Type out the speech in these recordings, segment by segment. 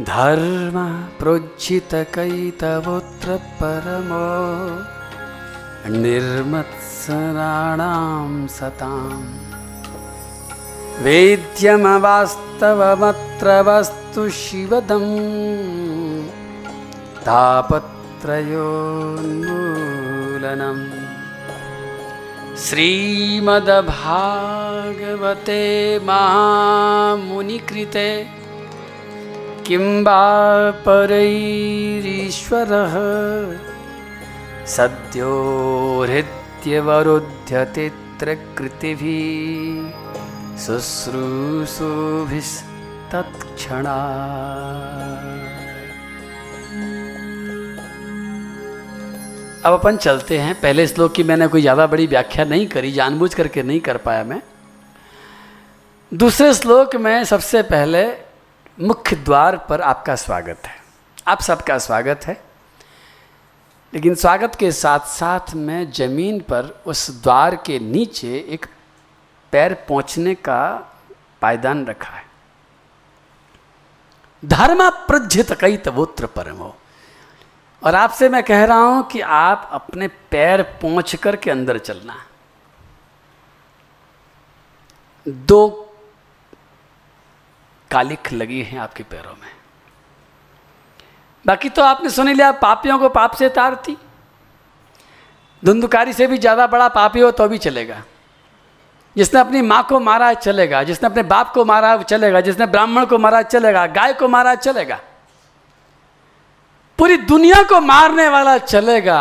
धर्म प्रोज्झितकैतवोऽत्र परमो निर्मत्सराणां सताम् वेद्यमवास्तवमत्र वस्तु शिवदम् तापत्रयोन्मूलनम्। श्रीमद्भागवते महामुनिकृते किं वा सद्यो हृद्यवरुध्यतित्रकृतिभिः शुश्रूषुभिस्तत्क्षणा अब अपन चलते हैं। पहले श्लोक की मैंने कोई ज़्यादा बड़ी व्याख्या नहीं करी जानबूझ करके नहीं कर पाया मैं। दूसरे श्लोक में सबसे पहले मुख्य द्वार पर आपका स्वागत है। आप सबका स्वागत है। लेकिन स्वागत के साथ साथ में ज़मीन पर उस द्वार के नीचे एक पैर पहुँचने का पायदान रखा है। धर्म प्रज्जित कई तबोत्र परमो। और आपसे मैं कह रहा हूँ कि आप अपने पैर पहुँच कर के अंदर चलना। दो कालिख लगी हैं आपके पैरों में। बाकी तो आपने सुन लिया, पापियों को पाप से तारती। धुंधुकारी से भी ज़्यादा बड़ा पापी हो तो भी चलेगा। जिसने अपनी माँ को मारा चलेगा, जिसने अपने बाप को मारा चलेगा, जिसने ब्राह्मण को मारा चलेगा, गाय को मारा चलेगा। पूरी दुनिया को मारने वाला चलेगा।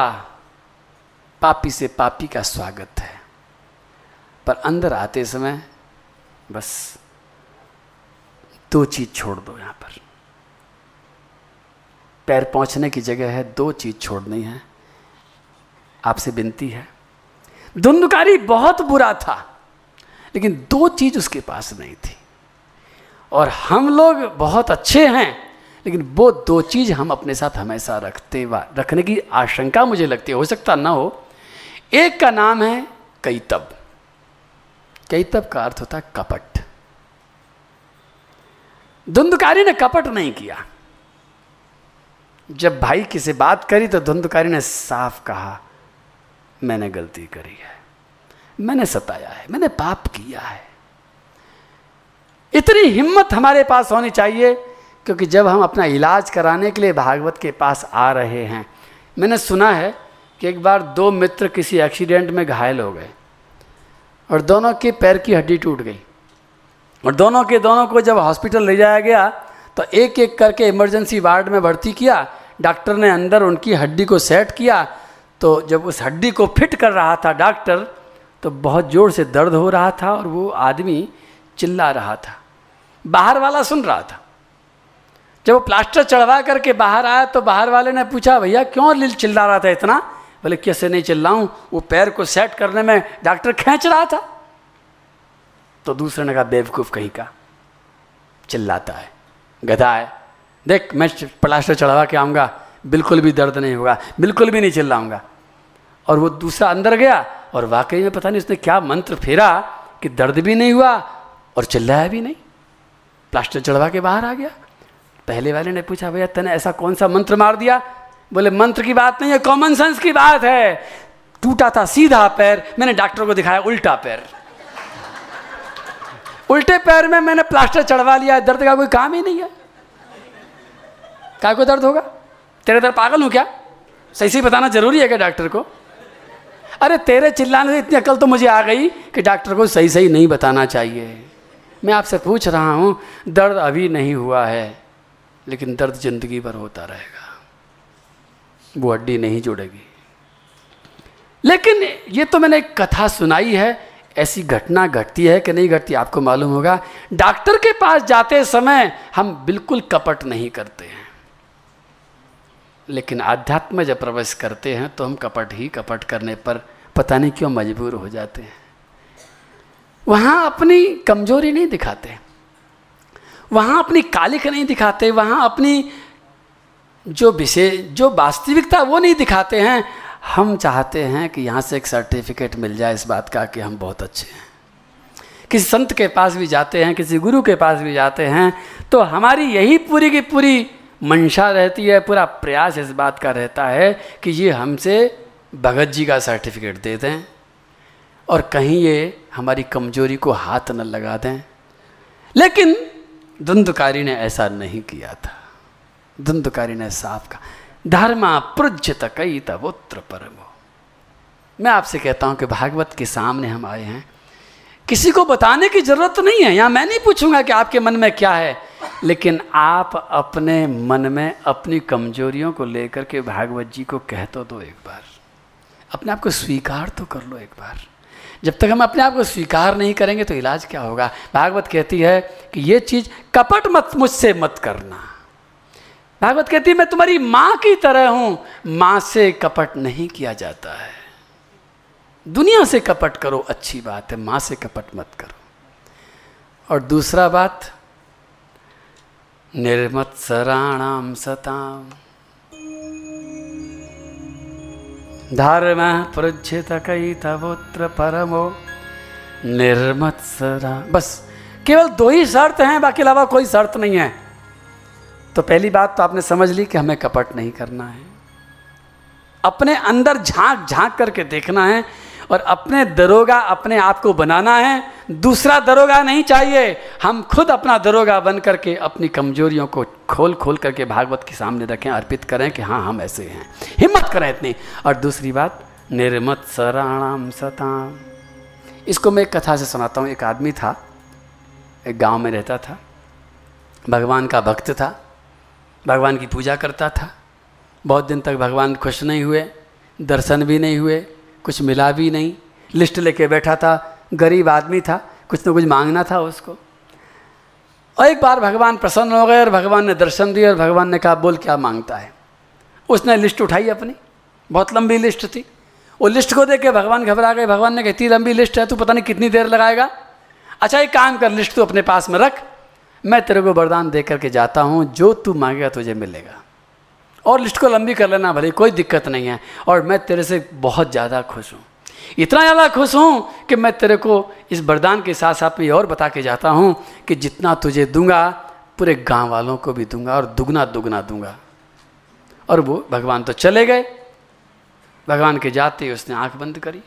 पापी से पापी का स्वागत है। पर अंदर आते समय बस दो चीज़ छोड़ दो यहाँ पर। पैर पहुँचने की जगह है, दो चीज़ छोड़नी है। आपसे विनती है, धुंधकारी बहुत बुरा था, लेकिन दो चीज़ उसके पास नहीं थी। और हम लोग बहुत अच्छे हैं, लेकिन वो दो चीज़ हम अपने साथ हमेशा रखते रखने की आशंका मुझे लगती है, हो सकता ना हो। एक का नाम है कैतब। कैतब का अर्थ होता है कपट। धुंधकारी ने कपट नहीं किया। जब भाई किसी बात करी तो धुंधकारी ने साफ़ कहा, मैंने गलती करी है। मैंने सताया है, मैंने पाप किया है। इतनी हिम्मत हमारे पास होनी चाहिए, क्योंकि जब हम अपना इलाज कराने के लिए भागवत के पास आ रहे हैं, मैंने सुना है कि एक बार दो मित्र किसी एक्सीडेंट में घायल हो गए और दोनों के पैर की हड्डी टूट गई। और दोनों के दोनों को जब हॉस्पिटल ले जाया गया तो एक एक करके इमरजेंसी वार्ड में भर्ती किया। डॉक्टर ने अंदर उनकी हड्डी को सेट किया। तो जब उस हड्डी को फिट कर रहा था डॉक्टर तो बहुत ज़ोर से दर्द हो रहा था और वो आदमी चिल्ला रहा था। बाहर वाला सुन रहा था। जब वो प्लास्टर चढ़वा करके बाहर आया तो बाहर वाले ने पूछा, भैया, क्यों लिल चिल्ला रहा था इतना? बोले, कैसे नहीं चिल्लाऊं? वो पैर को सेट करने में डॉक्टर खींच रहा था। तो दूसरे ने कहा, बेवकूफ़ कहीं का। चिल्लाता है, गधा है। देख, मैं प्लास्टर चढ़वा के आऊँगा, बिल्कुल भी दर्द नहीं होगा, बिल्कुल भी नहीं चिल्लाऊँगा। और वो दूसरा अंदर गया और वाकई में पता नहीं उसने क्या मंत्र फेरा कि दर्द भी नहीं हुआ और चिल्लाया भी नहीं। प्लास्टर चढ़वा के बाहर आ गया। पहले वाले ने पूछा, भैया, तने ऐसा कौन सा मंत्र मार दिया? बोले, मंत्र की बात नहीं है कॉमन सेंस की बात है। टूटा था सीधा पैर, मैंने डॉक्टर को दिखाया, उल्टा पैर। उल्टे पैर में मैंने प्लास्टर चढ़वा लिया, दर्द का कोई काम ही नहीं है। क्या कोई दर्द होगा? तेरे दर्द पागल हूँ क्या? सही सही बताना ज़रूरी है क्या डॉक्टर को? अरे तेरे चिल्लाने से इतनी अकल तो मुझे आ गई कि डॉक्टर को सही सही नहीं बताना चाहिए। मैं आपसे पूछ रहा हूँ, दर्द अभी नहीं हुआ है, लेकिन दर्द ज़िंदगी भर होता रहेगा। वो हड्डी नहीं जुड़ेगी। लेकिन ये तो मैंने एक कथा सुनाई है ऐसी घटना घटती है कि नहीं घटती, आपको मालूम होगा, डॉक्टर के पास जाते समय हम बिल्कुल कपट नहीं करते हैं। लेकिन आध्यात्म जब प्रवेश करते हैं तो हम कपट ही कपट करने पर पता नहीं क्यों मजबूर हो जाते हैं। वहाँ अपनी कमज़ोरी नहीं दिखाते। वहाँ अपनी कालिक नहीं दिखाते। वहाँ अपनी जो विषय जो वास्तविकता वो नहीं दिखाते हैं। हम चाहते हैं कि यहाँ से एक सर्टिफिकेट मिल जाए इस बात का कि हम बहुत अच्छे हैं। किसी संत के पास भी जाते हैं, किसी गुरु के पास भी जाते हैं तो हमारी यही पूरी की पूरी मंशा रहती है, पूरा प्रयास इस बात का रहता है कि ये हमसे भगत जी का सर्टिफिकेट दे दें और कहीं ये हमारी कमज़ोरी को हाथ न लगा दें। लेकिन धुंधकारी ने ऐसा नहीं किया था। धुंधकारी ने साफ़ कहा धर्मा पृज्यत कई तवोत्र परमो। मैं आपसे कहता हूँ कि भागवत के सामने हम आए हैं। किसी को बताने की ज़रूरत नहीं है यहाँ मैं नहीं पूछूँगा कि आपके मन में क्या है, लेकिन आप अपने मन में अपनी कमजोरियों को लेकर के भागवत जी को कह तो दो एक बार। अपने आप को स्वीकार तो कर लो एक बार। जब तक हम अपने आप को स्वीकार नहीं करेंगे तो इलाज क्या होगा? भागवत कहती है कि ये चीज़ कपट मत, मुझसे मत करना। भागवत कहती है, मैं तुम्हारी माँ की तरह हूँ। माँ से कपट नहीं किया जाता है। दुनिया से कपट करो, अच्छी बात है। माँ से कपट मत करो। और दूसरा बात, निर्मत सराणाम सताम। धर्म पृछित कई तवोत्र परमो। निर्मत सरा बस, केवल दो ही शर्त हैं, बाकी अलावा कोई शर्त नहीं है। तो पहली बात तो आपने समझ ली कि हमें कपट नहीं करना है। अपने अंदर झाँक झाँक करके देखना है और अपने दरोगा अपने आप को बनाना है। दूसरा दरोगा नहीं चाहिए। हम खुद अपना दरोगा बन करके अपनी कमजोरियों को खोल खोल करके भागवत के सामने रखें, अर्पित करें कि हाँ हम ऐसे हैं। हिम्मत करें इतनी। और दूसरी बात, निर्मत सराणाम सताम इसको मैं एक कथा से सुनाता हूँ। एक आदमी था, एक गाँव में रहता था। भगवान का भक्त था। भगवान की पूजा करता था। बहुत दिन तक भगवान खुश नहीं हुए, दर्शन भी नहीं हुए, कुछ मिला भी नहीं। लिस्ट लेके बैठा था, गरीब आदमी था, कुछ ना कुछ मांगना था उसको। और एक बार भगवान प्रसन्न हो गए और भगवान ने दर्शन दिए और भगवान ने कहा, बोल क्या माँगता है? उसने लिस्ट उठाई अपनी। बहुत लंबी लिस्ट थी। वो लिस्ट को देख के भगवान घबरा गए। भगवान ने कहा, इतनी लंबी लिस्ट है, तू पता नहीं कितनी देर लगाएगा? अच्छा एक काम कर, लिस्ट तू अपने पास में रख। मैं तेरे को वरदान दे करके जाता हूँ, जो तू मांगेगा तुझे मिलेगा। और लिस्ट को लंबी कर लेना भले, कोई दिक्कत नहीं है। और मैं तेरे से बहुत ज़्यादा खुश हूँ। इतना ज़्यादा खुश हूँ कि मैं तेरे को इस वरदान के साथ साथ में और बता के जाता हूँ कि जितना तुझे दूँगा, पूरे गाँव वालों को भी दूँगा और दुगना दुगना दूँगा। और वो भगवान तो चले गए। भगवान के जाते ही उसने आँख बंद करी।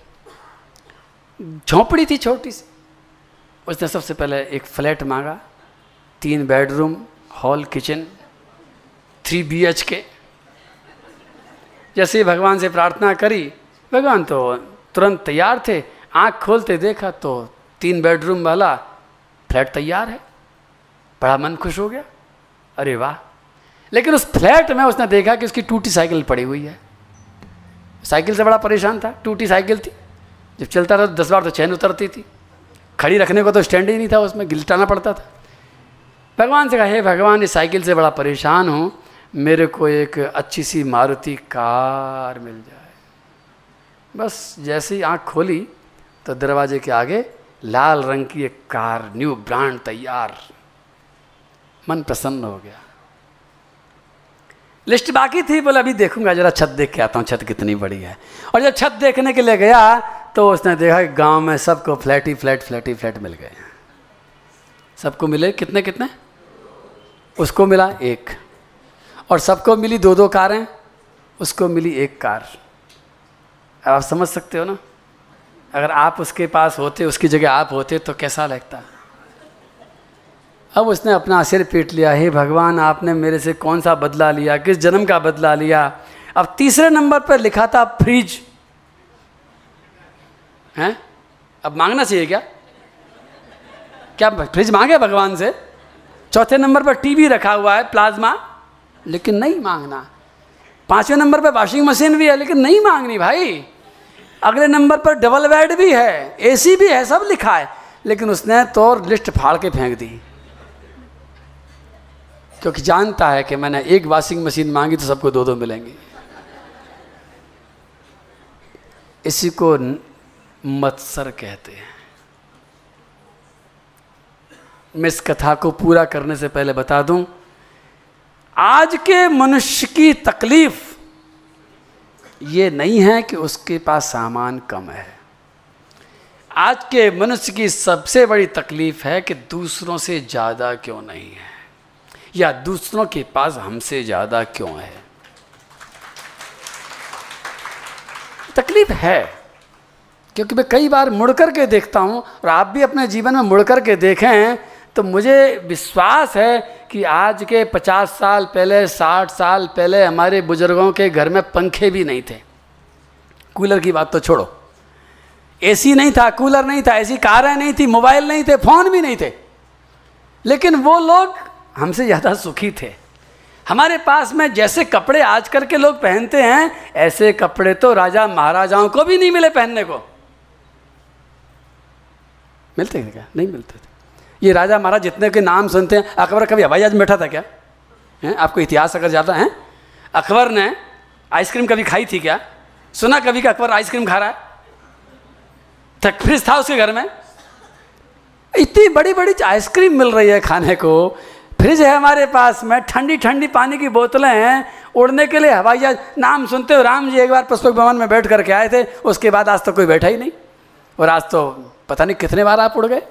झोंपड़ी थी छोटी सी। उसने सबसे पहले एक फ्लैट मांगा। तीन bedroom, hall, kitchen, three B H K जैसे ही भगवान से प्रार्थना करी, भगवान तो तुरंत तैयार थे, आँख खोलते देखा तो तीन बेडरूम वाला फ्लैट तैयार है। बड़ा मन खुश हो गया। अरे वाह। लेकिन उस फ्लैट में उसने देखा कि उसकी टूटी साइकिल पड़ी हुई है। साइकिल से बड़ा परेशान था। टूटी साइकिल थी। जब चलता था तो दस बार तो चैन उतरती थी। खड़ी रखने को तो स्टैंड ही नहीं था, उसमें गिलटाना पड़ता था। भगवान से कहा, हे भगवान, इस साइकिल से बड़ा परेशान हूँ। मेरे को एक अच्छी सी मारुति कार मिल जाए। बस जैसे ही आँख खोली तो दरवाजे के आगे लाल रंग की एक कार, न्यू ब्रांड तैयार। मन प्रसन्न हो गया। लिस्ट बाकी थी, बोले, अभी देखूँगा, जरा छत देख के आता हूँ, छत कितनी बड़ी है। और जब छत देखने के लिए गया तो उसने देखा कि गाँव में सबको फ्लैट ही फ्लैट फ्लैट ही फ्लैट मिल गए सबको मिले कितने कितने? उसको मिला एक। और सबको मिली दो दो कारें, उसको मिली एक कार। आप समझ सकते हो ना? अगर आप उसके पास होते, उसकी जगह आप होते तो कैसा लगता? अब उसने अपना सिर पीट लिया। हे भगवान, आपने मेरे से कौन सा बदला लिया? किस जन्म का बदला लिया? अब तीसरे नंबर पर लिखा था फ्रिज। हैं? अब मांगना चाहिए क्या? क्या फ्रिज मांगे भगवान से? चौथे नंबर पर टीवी रखा हुआ है, प्लाज्मा। लेकिन नहीं मांगना। पाँचवें नंबर पर वॉशिंग मशीन भी है, लेकिन नहीं मांगनी भाई। अगले नंबर पर डबल बेड भी है, एसी भी है, सब लिखा है। लेकिन उसने तो लिस्ट फाड़ के फेंक दी। क्योंकि जानता है कि मैंने एक वॉशिंग मशीन मांगी तो सबको दो दो मिलेंगे। इसी को मत्सर कहते हैं। मैं इस कथा को पूरा करने से पहले बता दूँ, आज के मनुष्य की तकलीफ़ ये नहीं है कि उसके पास सामान कम है। आज के मनुष्य की सबसे बड़ी तकलीफ़ है कि दूसरों से ज़्यादा क्यों नहीं है, या दूसरों के पास हमसे ज़्यादा क्यों है। तकलीफ़ है, क्योंकि मैं कई बार मुड़ कर के देखता हूँ और आप भी अपने जीवन में मुड़ कर के देखें तो मुझे विश्वास है कि आज के पचास साल पहले, साठ साल पहले हमारे बुज़ुर्गों के घर में पंखे भी नहीं थे। कूलर की बात तो छोड़ो। एसी नहीं था, कूलर नहीं था, ऐसी कारें नहीं थी, मोबाइल नहीं थे, फ़ोन भी नहीं थे। लेकिन वो लोग हमसे ज़्यादा सुखी थे। हमारे पास में जैसे कपड़े आजकल के लोग पहनते हैं, ऐसे कपड़े तो राजा महाराजाओं को भी नहीं मिले पहनने को। मिलते क्या? नहीं मिलते थे। ये राजा महाराज जितने के नाम सुनते हैं, अकबर कभी हवाई जहाज़ बैठा था क्या? है? आपको इतिहास अगर ज़्यादा है? अकबर ने आइसक्रीम कभी खाई थी क्या? सुना कभी कि अकबर आइसक्रीम खा रहा है? फ्रिज था उसके घर में? इतनी बड़ी बड़ी आइसक्रीम मिल रही है खाने को। फ्रिज है हमारे पास में ठंडी ठंडी पानी की बोतलें हैं, उड़ने के लिए हवाई जहाज़, नाम सुनते हो, राम जी एक बार पुष्पक भवन में बैठ करके आए थे, उसके बाद आज तक तो कोई बैठा ही नहीं। और आज तो पता नहीं कितने बार आप उड़ गए।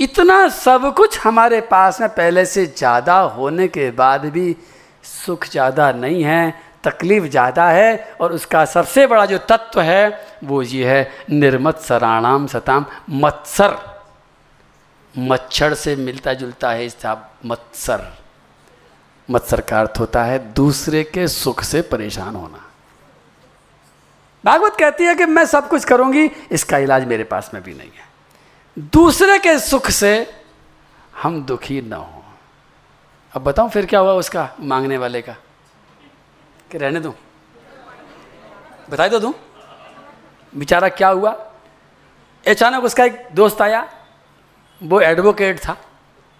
इतना सब कुछ हमारे पास में पहले से ज़्यादा होने के बाद भी सुख ज़्यादा नहीं है, तकलीफ़ ज़्यादा है और उसका सबसे बड़ा जो तत्व है, वो ये है निर्मत्सराणाम सताम, मत्सर। मच्छर से मिलता जुलता है इसका मत्सर। मत्सर का अर्थ होता है दूसरे के सुख से परेशान होना। भागवत कहती है कि मैं सब कुछ करूँगी, इसका इलाज मेरे पास में भी नहीं है। दूसरे के सुख से हम दुखी न हो। अब बताऊँ फिर क्या हुआ उसका मांगने वाले का? कि रहने दूँ? बताई तो दूँ। बेचारा क्या हुआ? अचानक उसका एक दोस्त आया वो एडवोकेट था।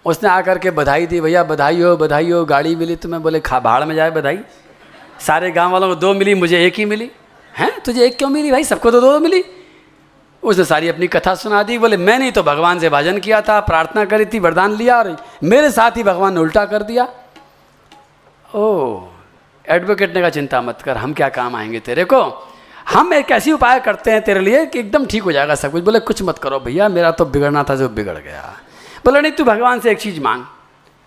उसने आकर के बधाई दी भैया बधाई हो बधाई हो गाड़ी मिली तो मैं बोले खा भाड़ में जाए बधाई। सारे गाँव वालों को दो मिली मुझे एक ही मिली। हैं? तुझे एक क्यों मिली भाई? सबको तो दो, दो मिली। उसने सारी अपनी कथा सुना दी। बोले, मैंने तो भगवान से भजन किया था, प्रार्थना करी थी, वरदान लिया और मेरे साथ ही भगवान ने उल्टा कर दिया। ओह एडवोकेट ने कहा, चिंता मत कर, हम क्या काम आएँगे तेरे को? हम एक ऐसी उपाय करते हैं तेरे लिए कि एकदम ठीक हो जाएगा सब कुछ। बोले, कुछ मत करो भैया, मेरा तो बिगड़ना था जो बिगड़ गया। बोले, नहीं, तू भगवान से एक चीज़ मांग।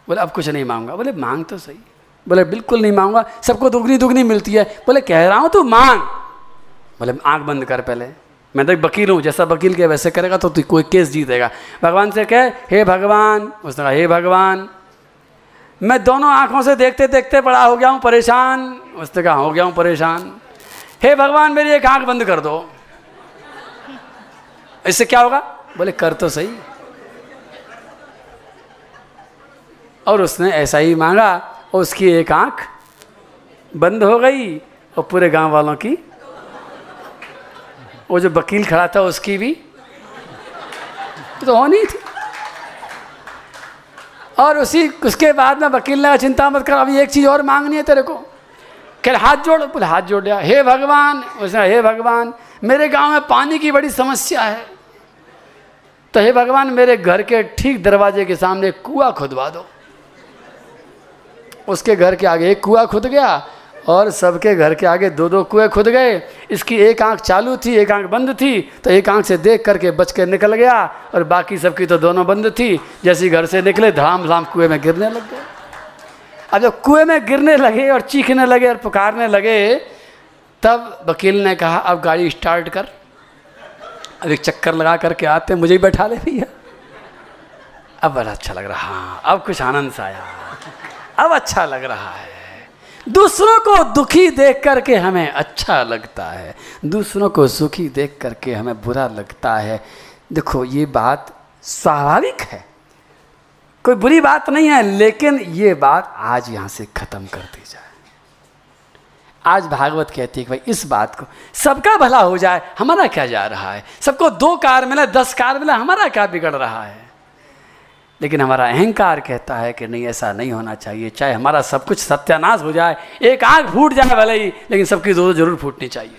बोले, अब कुछ नहीं मांगा बोले, मांग तो सही। बोले, बिल्कुल नहीं मांगा सबको दुगनी दुगनी मिलती है। बोले, कह रहा हूँ, तू मांग। बोले, आँख बंद कर पहले। मैं तो एक वकील हूँ, जैसा वकील के वैसे करेगा तो तू कोई केस जीतेगा। भगवान से कह, हे भगवान, उसने कहा, हे भगवान। मैं दोनों आँखों से देखते देखते बड़ा हो गया हूँ, परेशान। उसने कहा, हो गया हूँ, परेशान। हे भगवान, मेरी एक आँख बंद कर दो। इससे क्या होगा? बोले, कर तो सही। और उसने ऐसा ही मांगा और उसकी एक आँख बंद हो गई और पूरे गाँव वालों की वो जो वकील खड़ा था उसकी भी तो होनी थी। और उसी, उसके बाद में वकील ने चिंता मत कर, अभी एक चीज़ और मांगनी है तेरे को। कह हाथ जोड़, बोले, हाथ जोड़ दिया हे भगवान, उसने हे भगवान, मेरे गाँव में पानी की बड़ी समस्या है। तो हे भगवान, मेरे घर के ठीक दरवाजे के सामने कुआ खुदवा दो। उसके घर के आगे एक कुआ खुद गया और सबके घर के आगे दो दो कुएँ खुद गए। इसकी एक आँख चालू थी, एक आँख बंद थी तो एक आँख से देख करके बच के निकल गया और बाकी सबकी तो दोनों बंद थी। जैसे घर से निकले धाम धाम कुएँ में गिरने लग गए। अब जब कुएँ में गिरने लगे और चीखने लगे और पुकारने लगे, तब वकील ने कहा, अब गाड़ी स्टार्ट कर। अब एक चक्कर लगा करके आते मुझे ही बैठा ले भैया। अब बड़ा अच्छा लग रहा। हाँ अब कुछ आनंद सा आया। अब अच्छा लग रहा है। दूसरों को दुखी देख करके हमें अच्छा लगता है। दूसरों को सुखी देख करके हमें बुरा लगता है। देखो, ये बात स्वाभाविक है। कोई बुरी बात नहीं है, लेकिन ये बात आज यहाँ से खत्म कर दी जाए। आज भागवत कहती है कि भाई, इस बात को सबका भला हो जाए, हमारा क्या जा रहा है? सबको दो कार मिला, दस कार मिला, हमारा क्या बिगड़ रहा है? लेकिन हमारा अहंकार कहता है कि नहीं, ऐसा नहीं होना चाहिए। चाहे हमारा सब कुछ सत्यानाश हो जाए, एक आँख फूट जाए भले ही, लेकिन सबकी दो ज़रूर फूटनी चाहिए।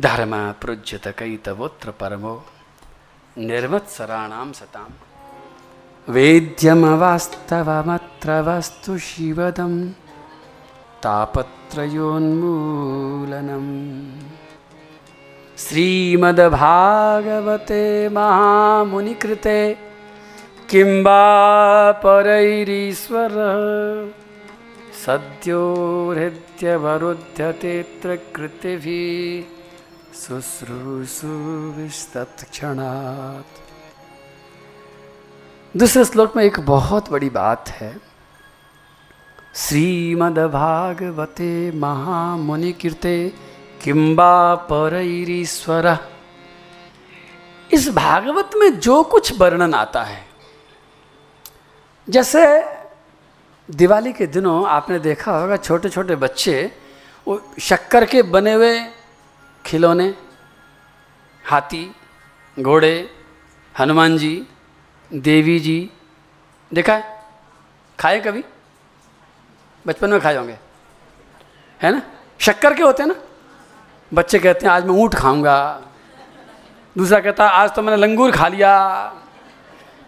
धर्म प्रुज्यत कई तवोत्र परमो निर्मत सराणाम सताम। वेद्यम वास्तवमत्र वस्तु शिवदम, तापत्रयोन्मूलनम। श्रीमद्भागवते महामुनिकृते किं वा परैरीश्वर सद्यो हृद्यवरुध्यतेऽत्र कृतिभिः शुश्रूषुविस्तत्क्षणात् दूसरे श्लोक में एक बहुत बड़ी बात है। श्रीमद्भागवते महामुनि कीर्ते किम्बा परईरीश्वर इस भागवत में जो कुछ वर्णन आता है, जैसे दिवाली के दिनों आपने देखा होगा छोटे छोटे बच्चे वो शक्कर के बने हुए खिलौने, हाथी, घोड़े, हनुमान जी, देवी जी, देखा है? खाए कभी? बचपन में खाए होंगे। है ना? शक्कर के होते हैं ना? बच्चे कहते हैं, आज मैं ऊँट खाऊँगा। दूसरा कहता है आज तो मैंने लंगूर खा लिया।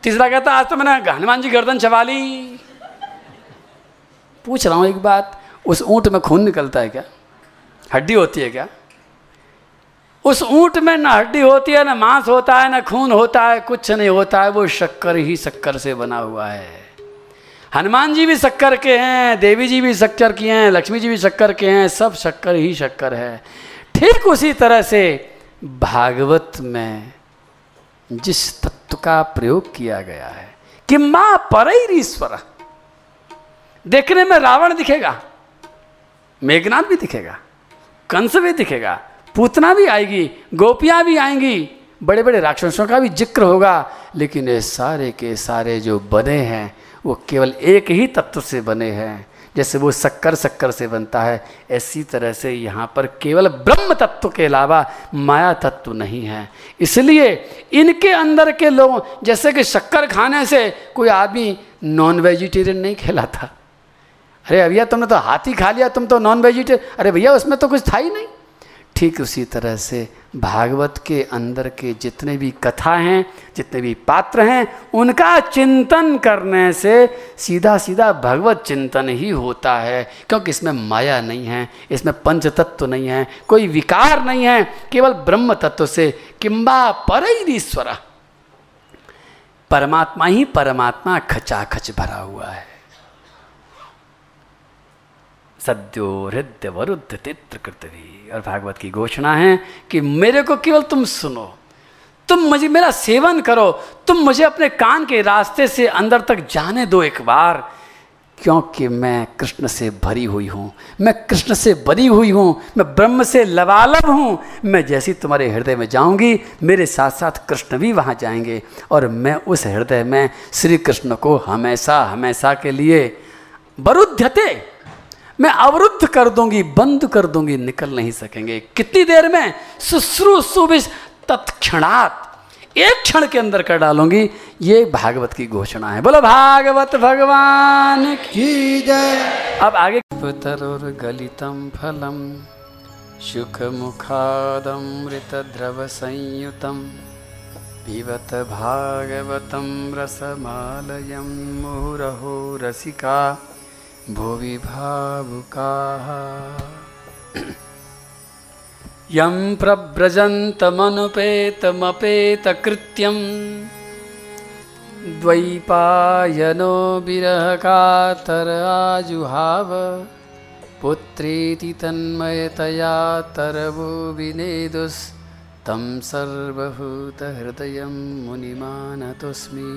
तीसरा कहता, आज तो मैंने हनुमान जी गर्दन चबा ली। पूछ रहा हूँ एक बात, उस ऊँट में खून निकलता है क्या? हड्डी होती है क्या? उस ऊँट में ना हड्डी होती है, न मांस होता है, ना खून होता है, कुछ नहीं होता है, वो शक्कर ही शक्कर से बना हुआ है। हनुमान जी भी शक्कर के हैं, देवी जी भी शक्कर की हैं, लक्ष्मी जी भी शक्कर के हैं, सब शक्कर ही शक्कर है। ठीक उसी तरह से भागवत में जिस तत्व का प्रयोग किया गया है कि माँ पर ईश्वर देखने में रावण दिखेगा मेघनाथ भी दिखेगा, कंस भी दिखेगा, पूतना भी आएगी, गोपियाँ भी आएँगी बड़े बड़े राक्षसों का भी ज़िक्र होगा, लेकिन ये सारे के सारे जो बने हैं, वो केवल एक ही तत्व से बने हैं। जैसे वो शक्कर शक्कर से बनता है, ऐसी तरह से यहाँ पर केवल ब्रह्म तत्व के अलावा माया तत्व नहीं है। इसलिए इनके अंदर के लोगों, जैसे कि शक्कर खाने से कोई आदमी नॉन वेजिटेरियन नहीं कहलाता अरे भैया तुमने तो हाथ ही खा लिया, तुम तो नॉन वेजिटेरियन अरे भैया उसमें तो कुछ था ही नहीं। ठीक उसी तरह से भागवत के अंदर के जितने भी कथा हैं, जितने भी पात्र हैं, उनका चिंतन करने से सीधा सीधा भगवत चिंतन ही होता है। क्योंकि इसमें माया नहीं है, इसमें पंच तत्व नहीं है, कोई विकार नहीं है, केवल ब्रह्म तत्व से किम्बा पर परमात्मा ही परमात्मा खचाखच भरा हुआ है। सद्यो हृदय वरुद्ध तित्र कृतवी। और भागवत की घोषणा है कि मेरे को केवल तुम सुनो। तुम मुझे मेरा सेवन करो। तुम मुझे अपने कान के रास्ते से अंदर तक जाने दो एक बार। क्योंकि मैं कृष्ण से भरी हुई हूँ। मैं कृष्ण से बरी हुई हूँ। मैं ब्रह्म से लवालब हूँ। मैं जैसी तुम्हारे हृदय में जाऊँगी, मेरे साथ साथ कृष्ण भी वहाँ जाएँगे। और मैं उस हृदय में श्री कृष्ण को हमेशा हमेशा के लिए बरुद्धते मैं अवरुद्ध कर दूँगी, बंद कर दूँगी, निकल नहीं सकेंगे। कितनी देर में? शुश्रू, सुविश, तत्क्षणात। एक क्षण के अंदर कर डालूँगी। ये भागवत की घोषणा है। बोलो, भागवत भगवान की जय। अब आगे। गलितम फलम सुख मुखादमृत द्रव संयुतम पिबत भागवतम रसमालयम मुहुरहो रसिका। भुवि भावुकाः यं प्रव्रजन्तमनुपेतमपेतकृत्यं द्वैपायनो विरहकातर आजुहाव पुत्रेति तन्मयतया तरवो विनेदुस्तं सर्वभूतहृदयं मुनिमानतोऽस्मि।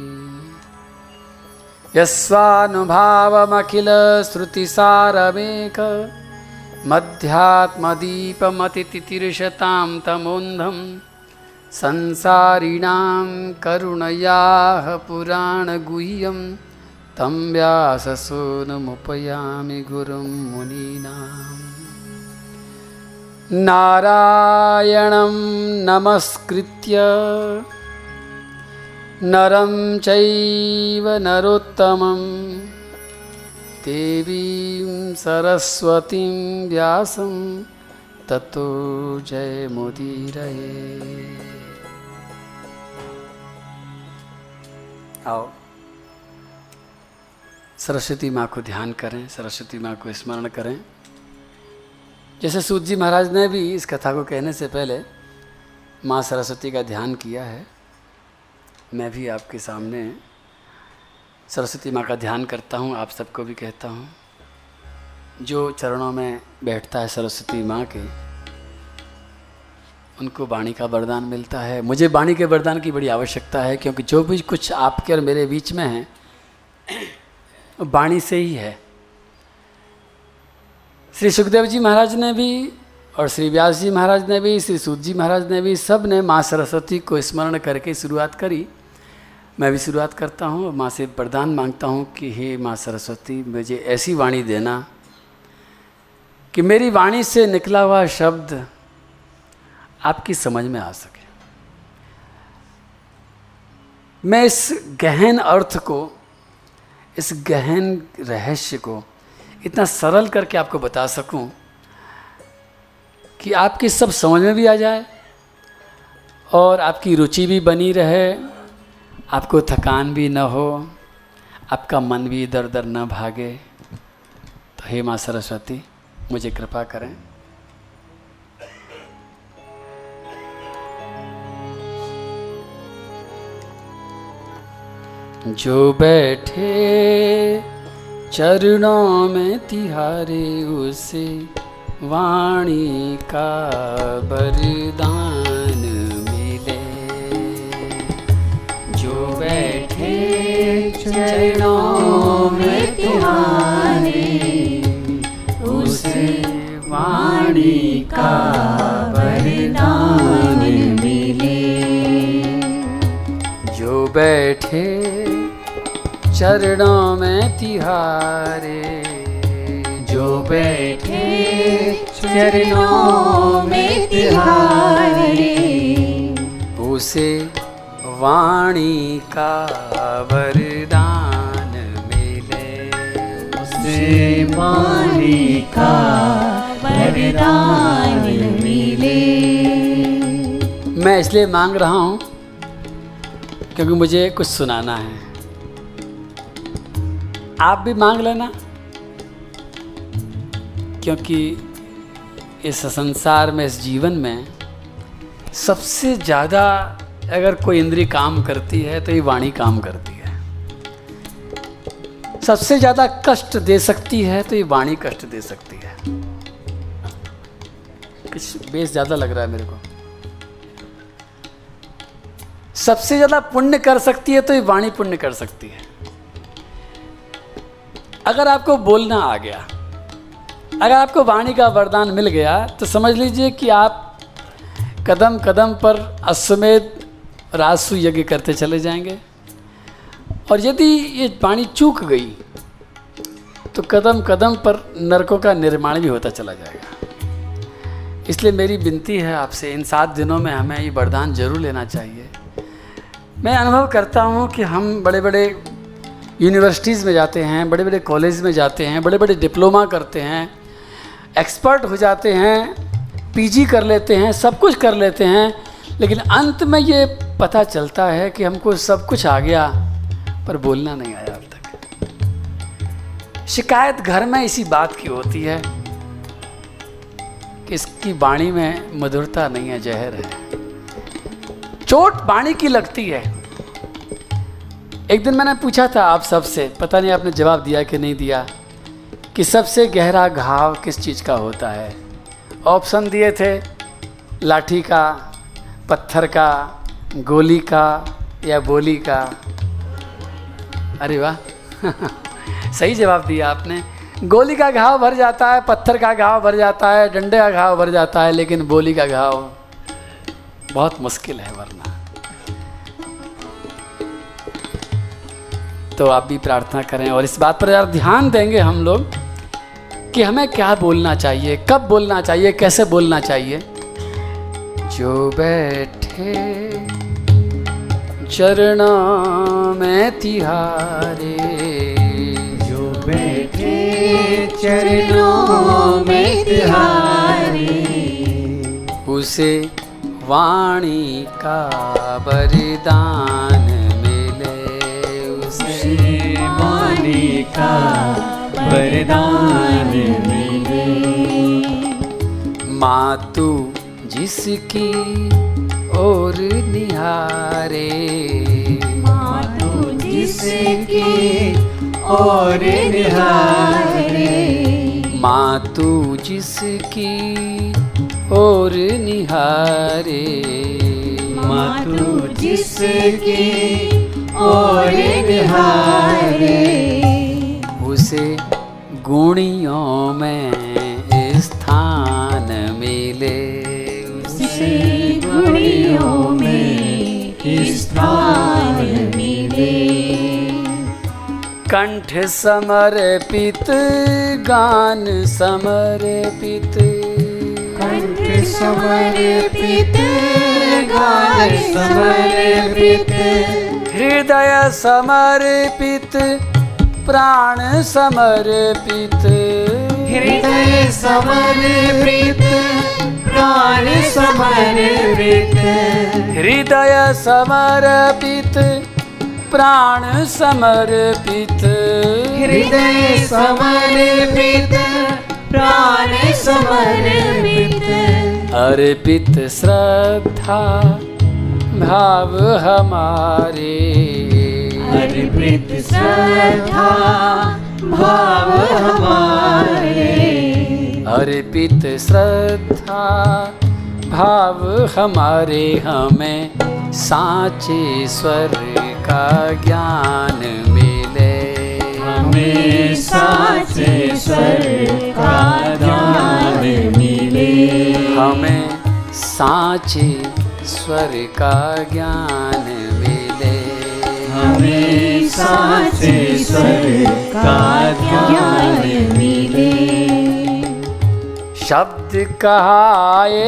यस्वानुभावमखिलश्रुतिसारमेक मध्यात्मदीपमतितितिर्षतां तमोन्धं संसारिणां करुणयाः पुराणगुह्यं तं व्याससूनुमुपयामि गुरुं मुनीनाम् नारायणं नमस्कृत्य नरं चैव नरोत्तमं। देवीं सरस्वतीं व्यासं। ततो जयमुदीरये आओ। सरस्वती माँ को ध्यान करें, सरस्वती माँ को स्मरण करें। जैसे सूत जी महाराज ने भी इस कथा को कहने से पहले माँ सरस्वती का ध्यान किया है। मैं भी आपके सामने सरस्वती माँ का ध्यान करता हूँ, आप सबको भी कहता हूँ। जो चरणों में बैठता है सरस्वती माँ के, उनको वाणी का वरदान मिलता है। मुझे वाणी के वरदान की बड़ी आवश्यकता है, क्योंकि जो भी कुछ आपके और मेरे बीच में है, वाणी से ही है। श्री सुखदेव जी महाराज ने भी और श्री व्यास जी महाराज ने भी, श्री सूत जी महाराज ने भी सबने माँ सरस्वती को स्मरण करके शुरुआत करी। मैं भी शुरुआत करता हूँ माँ से वरदान माँगता हूँ कि हे माँ सरस्वती, मुझे ऐसी वाणी देना कि मेरी वाणी से निकला हुआ शब्द आपकी समझ में आ सके। मैं इस गहन अर्थ को, इस गहन रहस्य को इतना सरल करके आपको बता सकूँ कि आपकी सब समझ में भी आ जाए और आपकी रुचि भी बनी रहे, आपको थकान भी न हो, आपका मन भी इधर उधर न भागे। तो हे माँ सरस्वती, मुझे कृपा करें। जो बैठे चरणों में तिहारे उसे वाणी का बरदान मिले। जो बैठे चरणों में तिहारे, उसे वाणी का बरदान मिले। जो बैठे चरणों में तिहारे, जो बैठे चरणों में तिहारे। उसे वाणी का वरदान मिले। उसे वाणी का वरदान मिले। मैं इसलिए मांग रहा हूँ क्योंकि मुझे कुछ सुनाना है। आप भी मांग लेना क्योंकि इस संसार में, इस जीवन में सबसे ज़्यादा अगर कोई इंद्री काम करती है तो ये वाणी काम करती है। सबसे ज़्यादा कष्ट दे सकती है तो ये वाणी कष्ट दे सकती है। कुछ बेस ज़्यादा लग रहा है मेरे को। सबसे ज़्यादा पुण्य कर सकती है तो ये वाणी पुण्य कर सकती है। अगर आपको बोलना आ गया अगर आपको वाणी का वरदान मिल गया तो समझ लीजिए कि आप कदम कदम पर अश्वमेध राजसु यज्ञ करते चले जाएँगे। और यदि ये वाणी चूक गई तो कदम कदम पर नरकों का निर्माण भी होता चला जाएगा। इसलिए मेरी विनती है आपसे, इन सात दिनों में हमें ये वरदान ज़रूर लेना चाहिए। मैं अनुभव करता हूँ कि हम बड़े बड़े यूनिवर्सिटीज़ में जाते हैं बड़े बड़े कॉलेज में जाते हैं बड़े बड़े डिप्लोमा करते हैं एक्सपर्ट हो जाते हैं पीजी कर लेते हैं, सब कुछ कर लेते हैं, लेकिन अंत में ये पता चलता है कि हमको सब कुछ आ गया, पर बोलना नहीं आया अब तक। शिकायत घर में इसी बात की होती है कि इसकी वाणी में मधुरता नहीं है, जहर है। चोट वाणी की लगती है। एक दिन मैंने पूछा था आप सबसे, पता नहीं आपने जवाब दिया कि नहीं दिया, कि सबसे गहरा घाव किस चीज़ का होता है? ऑप्शन दिए थे, लाठी का, पत्थर का, गोली का, या बोली का। अरे वाह, सही जवाब दिया आपने। गोली का घाव भर जाता है, पत्थर का घाव भर जाता है, डंडे का घाव भर जाता है, लेकिन बोली का घाव बहुत मुश्किल है वरना। तो आप भी प्रार्थना करें। और इस बात पर ज़रा ध्यान देंगे हम लोग कि हमें क्या बोलना चाहिए कब बोलना चाहिए कैसे बोलना चाहिए। जो बैठे चरणों में तिहारे जो बैठे चरणों में तिहारे उसे वाणी का बलिदान वाणी का वरदान मिले। मातु जिसकी और निहारे। मातु जिसकी और निहारे। मातू जिसकी और निहारे। मातु जिसकी और निहारे। उसे गुणियों में स्थान मिले। से गुणियों में स्थान मिले। कंठ समर्पित गान समर्पित कंठ समर्पित समर्पित। हृदय समर्पित प्राण समर्पित। हृदय समर्पित प्राण समर्पित। हृदय समर्पित प्राण समर्पित। हृदय समर्पित प्राण समर्पित। अर्पित श्रद्धा भाव हमारे। अर्पित श्रद्धा भाव हमारे। अर्पित श्रद्धा भाव हमारे। हमें साचे स्वर का ज्ञान हमें साचे स्वर का ज्ञान मिले। हमें साचे स्वर का ज्ञान मिले। हमें साचे स्वर का ज्ञान मिले। शब्द कहाए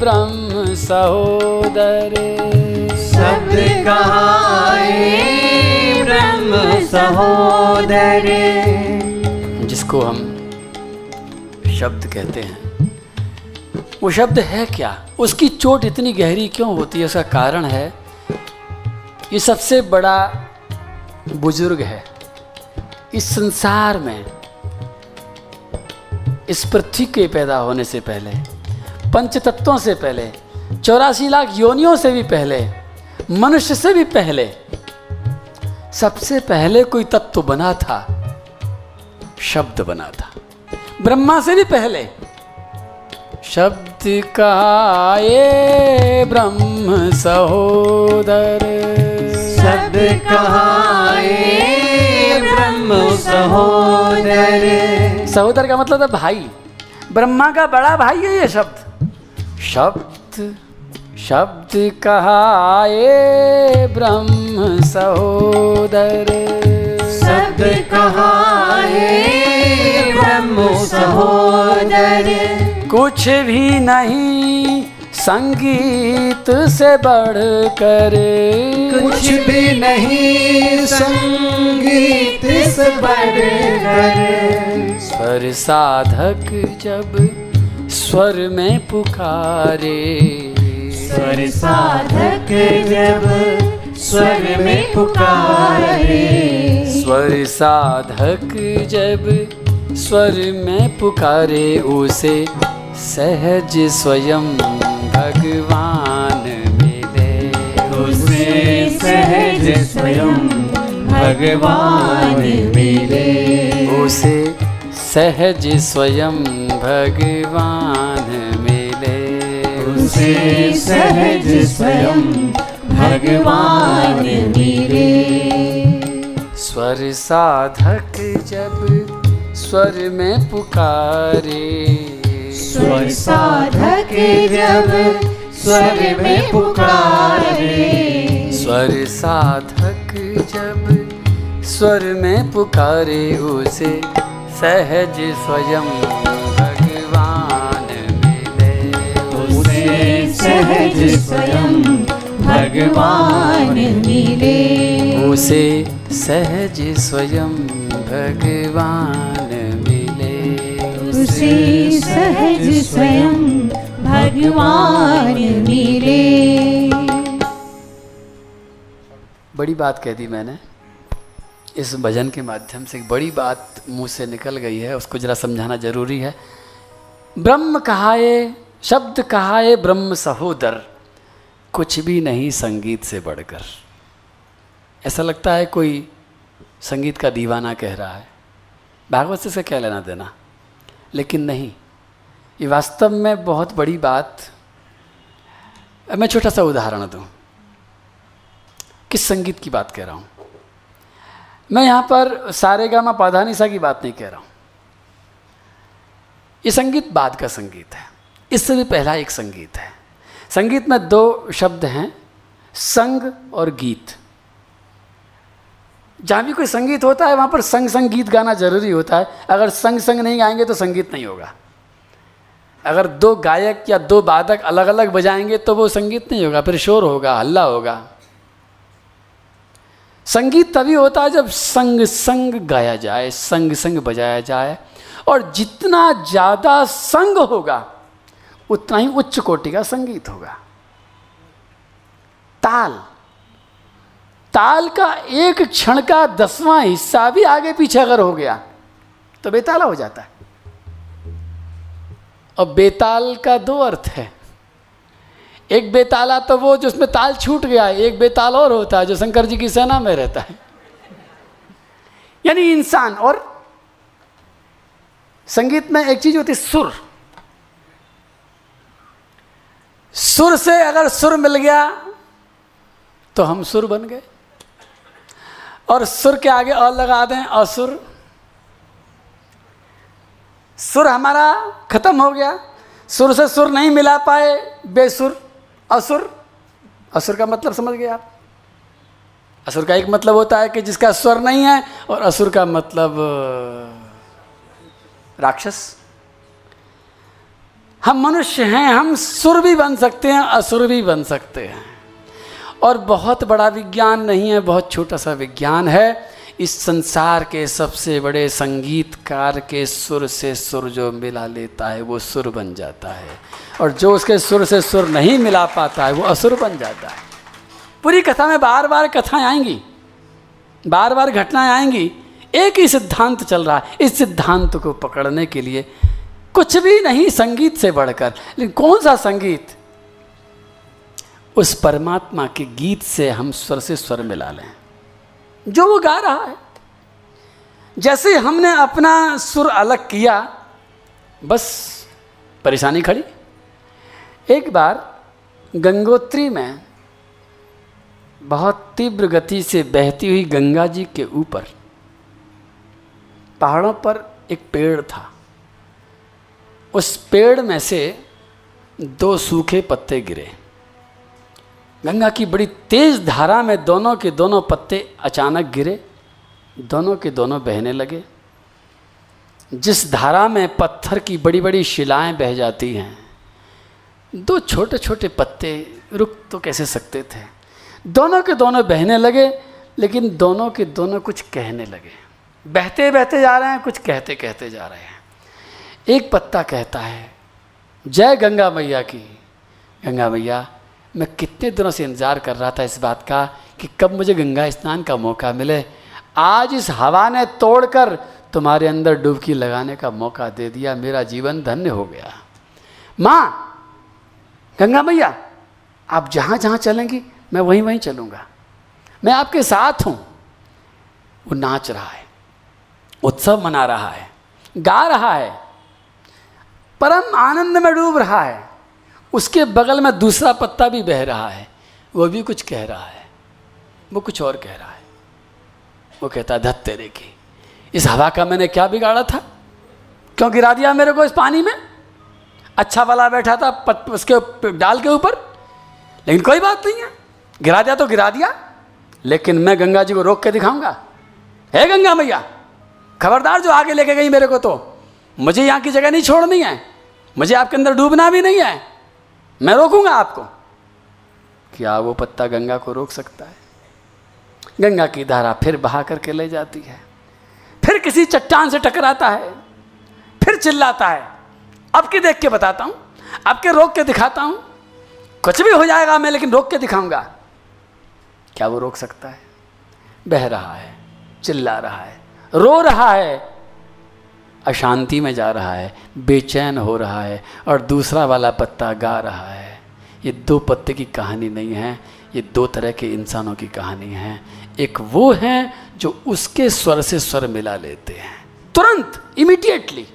ब्रह्म सहोदर। शब्द कहाए ब्रह्म जिसको हम शब्द कहते हैं। वो शब्द है क्या? उसकी चोट इतनी गहरी क्यों होती है? उसका कारण है, ये सबसे बड़ा बुज़ुर्ग है। इस संसार में, इस पृथ्वी के पैदा होने से पहले पंच तत्वों से पहले, चौरासी लाख योनियों से भी पहले, मनुष्य से भी पहले सबसे पहले कोई तत्व बना था शब्द बना था। ब्रह्मा से भी पहले। शब्द का ये ब्रह्म सहोदर। शब्द कहाए ब्रह्म सहोदर। सहोदर का मतलब है भाई। ब्रह्मा का बड़ा भाई है ये शब्द। शब्द शब्द कहा ये ब्रह्म सहोदर। शब्द कहाए ब्रह्म सहोदर। कुछ भी नहीं संगीत से बढ़कर। कुछ भी नहीं संगीत से बढ़कर। स्वर साधक जब स्वर में पुकारे। स्वर साधक जब स्वर में पुकारे। स्वर साधक जब स्वर में पुकारे उसे सहज स्वयं भगवान मिले। उसे सहज स्वयं भगवान मिले। उसे सहज स्वयं भगवान उसे सहज स्वयं भगवान मिले। स्वर साधक जब स्वर में पुकारे। स्वर साधक जब स्वर में पुकारे। स्वर साधक जब स्वर में पुकारे उसे सहज स्वयं सहज स्वयं भगवान मिले। उसे सहज स्वयं भगवान मिले। उसे सहज स्वयं भगवान मिले। बड़ी बात कह दी मैंने। इस भजन के माध्यम से बड़ी बात मुँह से निकल गई है उसको जरा समझाना ज़रूरी है। ब्रह्म कहाए शब्द कहाए ब्रह्म सहोदर, कुछ भी नहीं संगीत से बढ़कर। ऐसा लगता है कोई संगीत का दीवाना कह रहा है। भागवत से क्या लेना देना? लेकिन नहीं, ये वास्तव में बहुत बड़ी बात। मैं छोटा सा उदाहरण दूँ। किस संगीत की बात कह रहा हूँ? मैं यहाँ पर सारे गामा पाधानिसा की बात नहीं कह रहा हूँ। ये संगीत बाद का संगीत है। इससे भी पहला एक संगीत है। संगीत में दो शब्द हैं, संग और गीत। जहाँ भी कोई संगीत होता है, वहाँ पर संग संग गीत गाना ज़रूरी होता है। अगर संग संग नहीं गाएँगे तो संगीत नहीं होगा। अगर दो गायक या दो वादक अलग अलग बजाएँगे तो वो संगीत नहीं होगा, फिर शोर होगा, हल्ला होगा। संगीत तभी होता है जब संग संग गाया जाए, संग संग बजाया जाए, और जितना ज़्यादा संग होगा उतना ही उच्च कोटि का संगीत होगा। ताल। ताल का एक क्षण का दसवां हिस्सा भी आगे पीछे अगर हो गया तो बेताला हो जाता है। और बेताल का दो अर्थ है। एक बेताला तो वो जिसमें ताल छूट गया, एक बेताल और होता है जो शंकर जी की सेना में रहता है। यानी इंसान और संगीत में एक चीज़ होती है, सुर। सुर से अगर सुर मिल गया तो हम सुर बन गए। और सुर के आगे और लगा दें असुर सुर हमारा खत्म हो गया। सुर से सुर नहीं मिला पाए, बेसुर, असुर। असुर का मतलब समझ गए आप। असुर का एक मतलब होता है कि जिसका स्वर नहीं है, और असुर का मतलब राक्षस। हम मनुष्य हैं, हम सुर भी बन सकते हैं असुर भी बन सकते हैं। और बहुत बड़ा विज्ञान नहीं है, बहुत छोटा सा विज्ञान है। इस संसार के सबसे बड़े संगीतकार के सुर से सुर जो मिला लेता है, वो सुर बन जाता है। और जो उसके सुर से सुर नहीं मिला पाता है, वो असुर बन जाता है। पूरी कथा में बार बार कथाएँ आएँगी। बार बार घटनाएँ आएँगी। एक ही सिद्धांत चल रहा है। इस सिद्धांत को पकड़ने के लिए कुछ भी नहीं संगीत से बढ़कर, लेकिन कौन सा संगीत? उस परमात्मा के गीत से हम स्वर से स्वर मिला लें। जो वो गा रहा है। जैसे हमने अपना सुर अलग किया, बस परेशानी खड़ी। एक बार गंगोत्री में बहुत तीव्र गति से बहती हुई गंगा जी के ऊपर पहाड़ों पर एक पेड़ था। उस पेड़ में से दो सूखे पत्ते गिरे। गंगा की बड़ी तेज धारा में दोनों के दोनों पत्ते अचानक गिरे, दोनों के दोनों बहने लगे। जिस धारा में पत्थर की बड़ी बड़ी शिलाएँ बह जाती हैं, दो छोटे छोटे पत्ते रुक तो कैसे सकते थे? दोनों के दोनों बहने लगे, लेकिन दोनों के दोनों कुछ कहने लगे। बहते बहते जा रहे हैं, कुछ कहते कहते जा रहे हैं। एक पत्ता कहता है, जय गंगा मैया की। गंगा मैया, मैं कितने दिनों से इंतज़ार कर रहा था इस बात का कि कब मुझे गंगा स्नान का मौका मिले। आज इस हवा ने तोड़कर तुम्हारे अंदर डुबकी लगाने का मौका दे दिया। मेरा जीवन धन्य हो गया। माँ, गंगा मैया, आप जहाँ जहाँ चलेंगी, मैं वहीं वहीं चलूँगा। मैं आपके साथ हूँ। वो नाच रहा है, उत्सव मना रहा है, गा रहा है। परम आनंद में डूब रहा है। उसके बगल में दूसरा पत्ता भी बह रहा है। वो भी कुछ कह रहा है। वो कुछ और कह रहा है। वो कहता है धत तेरे की इस हवा का मैंने क्या बिगाड़ा था? क्यों गिरा दिया मेरे को इस पानी में अच्छा वाला बैठा था पत, उसके डाल के ऊपर। लेकिन कोई बात नहीं है। गिरा दिया तो गिरा दिया। लेकिन मैं गंगा जी को रोक के दिखाऊँगा। है गंगा मैया खबरदार जो आगे लेके गई मेरे को तो। मुझे यहाँ की जगह नहीं छोड़नी है। मुझे आपके अंदर डूबना भी नहीं है। मैं रोकूँगा आपको। क्या वो पत्ता गंगा को रोक सकता है? गंगा की धारा फिर बहा करके ले जाती है। फिर किसी चट्टान से टकराता है। फिर चिल्लाता है। अब की देख के बताता हूँ। अब के रोक के दिखाता हूँ। कुछ भी हो जाएगा मैं लेकिन रोक के दिखाऊँगा। क्या वो रोक सकता है? बह रहा है, चिल्ला रहा है, रो रहा है। अशांति में जा रहा है, बेचैन हो रहा है और दूसरा वाला पत्ता गा रहा है। ये दो पत्ते की कहानी नहीं है, ये दो तरह के इंसानों की कहानी है। एक वो हैं जो उसके स्वर से स्वर मिला लेते हैं। तुरंत इमीडिएटली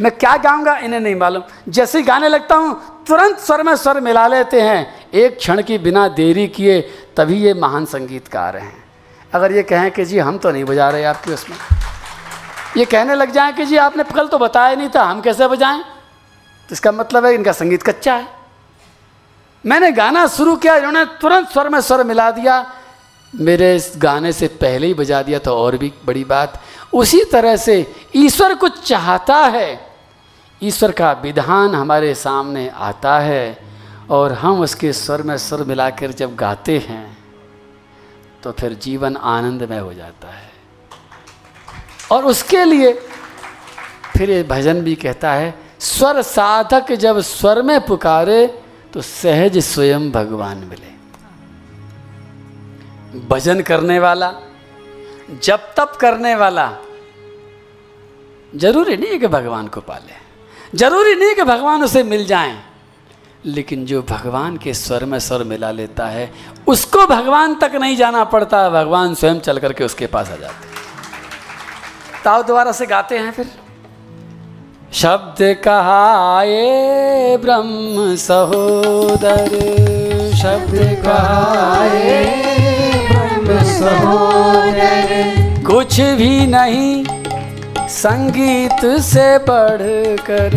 मैं क्या गाऊँगा इन्हें नहीं मालूम। जैसे गाने लगता हूँ, तुरंत स्वर में स्वर मिला लेते हैं। एक क्षण की बिना देरी किए तभी ये महान संगीतकार हैं। अगर ये कहें कि, जी, हम तो नहीं बजा रहे आपकी उसमें। ये कहने लग जाएँ कि जी, आपने कल तो बताया नहीं था, हम कैसे बजाएँ? तो इसका मतलब है इनका संगीत कच्चा है। मैंने गाना शुरू किया, इन्होंने तुरंत स्वर में स्वर मिला दिया। मेरे इस गाने से पहले ही बजा दिया तो और भी बड़ी बात। उसी तरह से ईश्वर कुछ चाहता है। ईश्वर का विधान हमारे सामने आता है, और हम उसके स्वर में स्वर मिलाकर जब गाते हैं तो फिर जीवन आनंदमय हो जाता है। और उसके लिए फिर ये भजन भी कहता है, स्वर साधक जब स्वर में पुकारे तो सहज स्वयं भगवान मिले। भजन करने वाला जब तप करने वाला, ज़रूरी नहीं है कि भगवान को पाले। ज़रूरी नहीं है कि भगवान उसे मिल जाएँ, लेकिन जो भगवान के स्वर में स्वर मिला लेता है, उसको भगवान तक नहीं जाना पड़ता, भगवान स्वयं चल करके उसके पास आ जाते ताओ दोबारा से गाते हैं फिर। शब्द कहाए ब्रह्म सहोदर। शब्द कहाए ब्रह्म सहोदर। कुछ भी नहीं संगीत से बढ़कर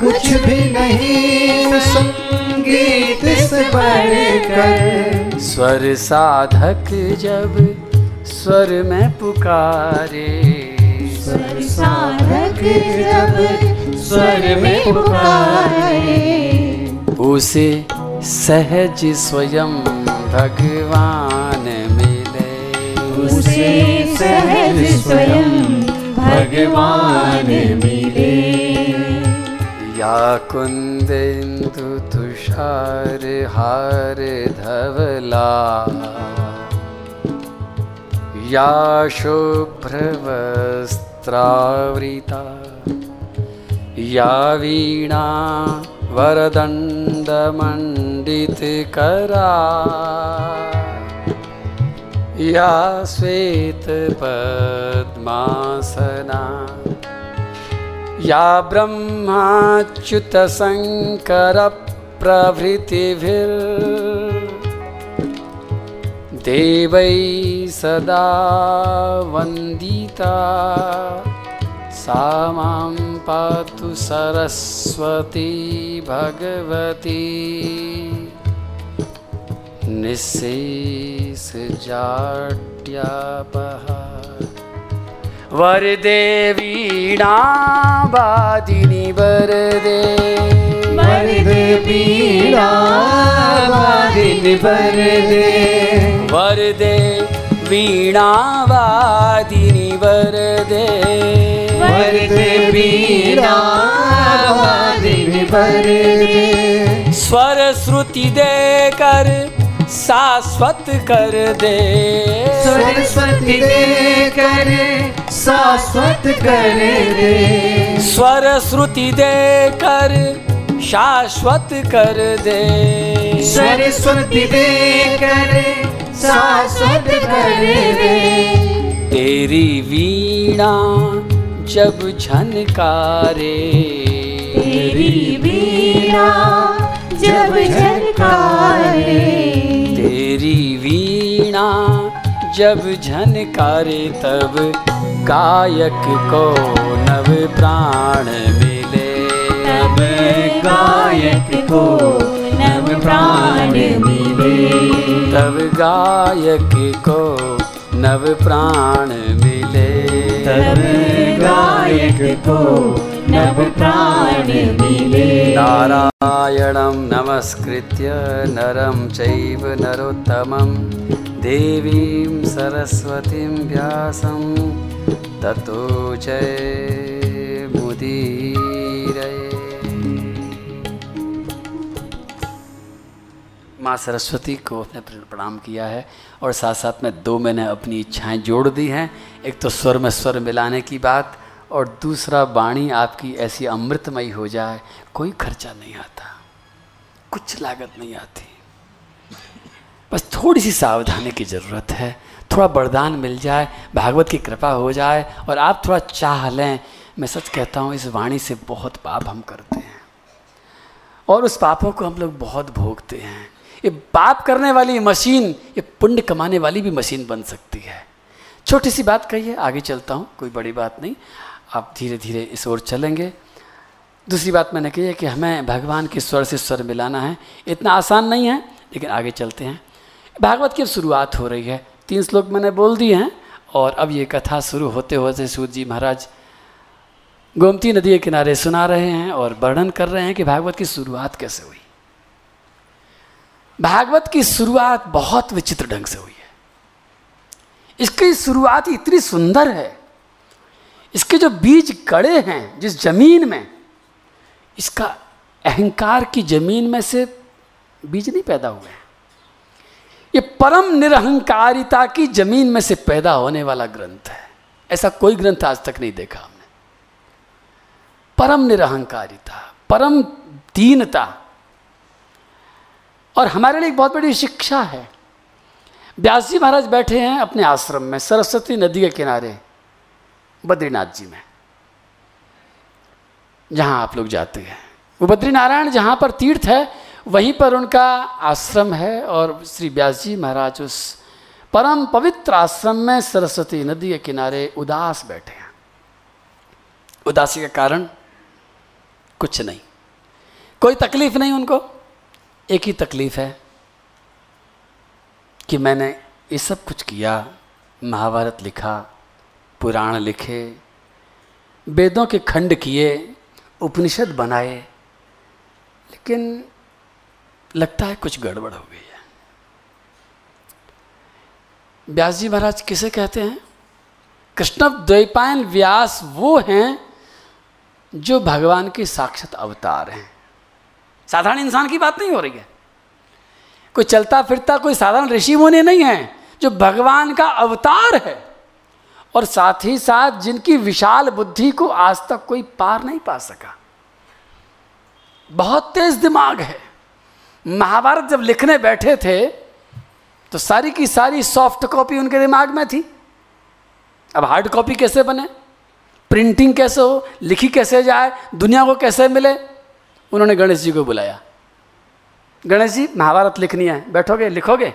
कुछ भी नहीं संगीत से बढ़कर स्वर साधक जब स्वर में पुकारे। स्वर साधक जब स्वर में पुकारे उसे सहज स्वयं भगवान मिले। उसे सहज स्वयं भगवान मिले। या कुंदेन्दु तुषार हार धवला। या शुभ्रवस्त्रावृता या वीणा वरदण्डमण्डितकरा या श्वेतपद्मासना या ब्रह्माच्युतशङ्करप्रभृतिभिर् देवै सदा वन्दिता। सा मां पातु सरस्वती भगवती। निःशेषजाड्यापहा वरदे वीणावादिनि वरदे। वरदे पीड़ा वादिन वरदे। वरदे वीणावादिनि वरदे। वरदे पीड़ा वादिन वरदे। स्वर श्रुति देकर शाश्वत कर दे। सरस्वती दे देकर शाश्वत कर दे। स्वर श्रुति देकर शाश्वत कर दे। सरस्वती दे देकर शाश्वत कर दे। तेरी वीणा जब झनकारे। तेरी वीणा जब झनकारे। तेरी वीणा जब झनकारे तब गायक को नव प्राण मिले। तब गायक को नव प्राण मिले। तब गायक को नव प्राण मिले। तब गायक को नव प्राण मिले नारायणं नमस्कृत्य नरं चैव नरोत्तमं। देवीं सरस्वतीं व्यासं। ततो जयमुदीरये माँ सरस्वती को अपने प्रणाम किया है। और साथ साथ में दो मैंने अपनी इच्छाएँ जोड़ दी हैं। एक तो स्वर में स्वर मिलाने की बात और दूसरा वाणी आपकी ऐसी अमृतमयी हो जाए, कोई खर्चा नहीं आता, कुछ लागत नहीं आती। बस थोड़ी सी सावधानी की ज़रूरत है, थोड़ा वरदान मिल जाए, भागवत की कृपा हो जाए और आप थोड़ा चाह लें। मैं सच कहता हूँ, इस वाणी से बहुत पाप हम करते हैं और उस पापों को हम लोग बहुत भोगते हैं। ये पाप करने वाली मशीन, ये पुण्य कमाने वाली भी मशीन बन सकती है। छोटी सी बात कही है आगे चलता हूँ, कोई बड़ी बात नहीं। आप धीरे धीरे इस ओर चलेंगे। दूसरी बात मैंने कही है कि हमें भगवान के स्वर से स्वर मिलाना है। इतना आसान नहीं है, लेकिन आगे चलते हैं। भागवत की शुरुआत हो रही है। तीन श्लोक मैंने बोल दिए हैं, और अब ये कथा शुरू होते होते सूर्य जी महाराज गोमती नदी के किनारे सुना रहे हैं और वर्णन कर रहे हैं कि भागवत की शुरुआत कैसे हुई। भागवत की शुरुआत बहुत विचित्र ढंग से हुई है। इसकी शुरुआत इतनी सुंदर है। इसके जो बीज कड़े हैं, जिस ज़मीन में, इसका अहंकार की ज़मीन में से बीज नहीं पैदा हुए हैं। ये परम निरहंकारिता की ज़मीन में से पैदा होने वाला ग्रंथ है। ऐसा कोई ग्रंथ आज तक नहीं देखा हमने। परम निरहंकारिता, परम दीनता और हमारे लिए एक बहुत बड़ी शिक्षा है। व्यास जी महाराज बैठे हैं अपने आश्रम में, सरस्वती नदी के किनारे, बद्रीनाथ जी में, जहाँ आप लोग जाते हैं। वो बद्रीनारायण जहाँ पर तीर्थ है, वहीं पर उनका आश्रम है और श्री व्यास जी महाराज उस परम पवित्र आश्रम में सरस्वती नदी के किनारे उदास बैठे हैं। उदासी का कारण कुछ नहीं। कोई तकलीफ़ नहीं उनको? एक ही तकलीफ़ है कि मैंने ये सब कुछ किया, महाभारत लिखा, पुराण लिखे, वेदों के खंड किए, उपनिषद बनाए, लेकिन लगता है कुछ गड़बड़ हो गई है। व्यास जी महाराज किसे कहते हैं? कृष्ण द्वैपायन व्यास वो हैं जो भगवान के साक्षात अवतार हैं। साधारण इंसान की बात नहीं हो रही है। कोई चलता फिरता, कोई साधारण ऋषि मुनि नहीं है, जो भगवान का अवतार है। और साथ ही साथ जिनकी विशाल बुद्धि को आज तक कोई पार नहीं पा सका। बहुत तेज दिमाग है। महाभारत जब लिखने बैठे थे तो सारी की सारी सॉफ्ट कॉपी उनके दिमाग में थी। अब हार्ड कॉपी कैसे बने? प्रिंटिंग कैसे हो? लिखी कैसे जाए? दुनिया को कैसे मिले? उन्होंने गणेश जी को बुलाया। गणेश जी, महाभारत लिखनी है, बैठोगे, लिखोगे?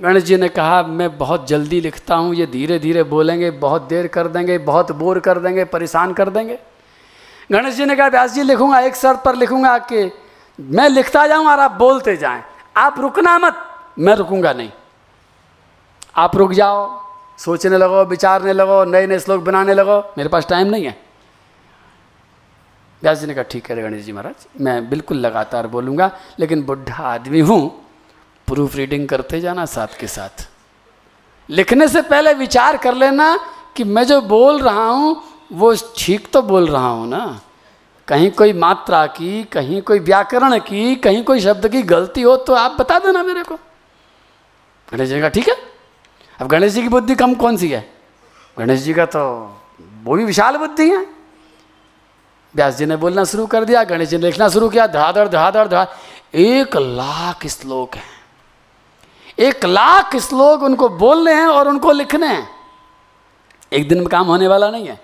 गणेश जी ने कहा, मैं बहुत जल्दी लिखता हूँ, ये धीरे धीरे बोलेंगे, बहुत देर कर देंगे, बहुत बोर कर देंगे, परेशान कर देंगे। गणेश जी ने कहा, व्यास जी, लिखूँगा, एक शर्त पर लिखूँगा कि मैं लिखता जाऊँ और आप बोलते जाएँ। आप रुकना मत, मैं रुकूँगा नहीं। आप रुक जाओ, सोचने लगो, विचारने लगो नए नए श्लोक बनाने लगो, मेरे पास टाइम नहीं है। व्यास जी ने कहा, ठीक है गणेश जी महाराज, मैं बिल्कुल लगातार बोलूँगा, लेकिन बुढ़ा आदमी हूँ प्रूफ रीडिंग करते जाना साथ के साथ। लिखने से पहले विचार कर लेना कि मैं जो बोल रहा हूँ, वो ठीक तो बोल रहा हूँ ना। कहीं कोई मात्रा की, कहीं कोई व्याकरण की, कहीं कोई शब्द की गलती हो तो आप बता देना मेरे को। गणेश जी का ठीक है, अब गणेश जी की बुद्धि कम कौन सी है? गणेश जी का तो वो भी विशाल बुद्धि है। व्यास जी ने बोलना शुरू कर दिया, गणेश जी ने लिखना शुरू किया धड़ाधड़ धड़ाधड़ धड़ा एक लाख श्लोक हैं। एक लाख श्लोक उनको बोलने हैं और उनको लिखने हैं। एक दिन में काम होने वाला नहीं है।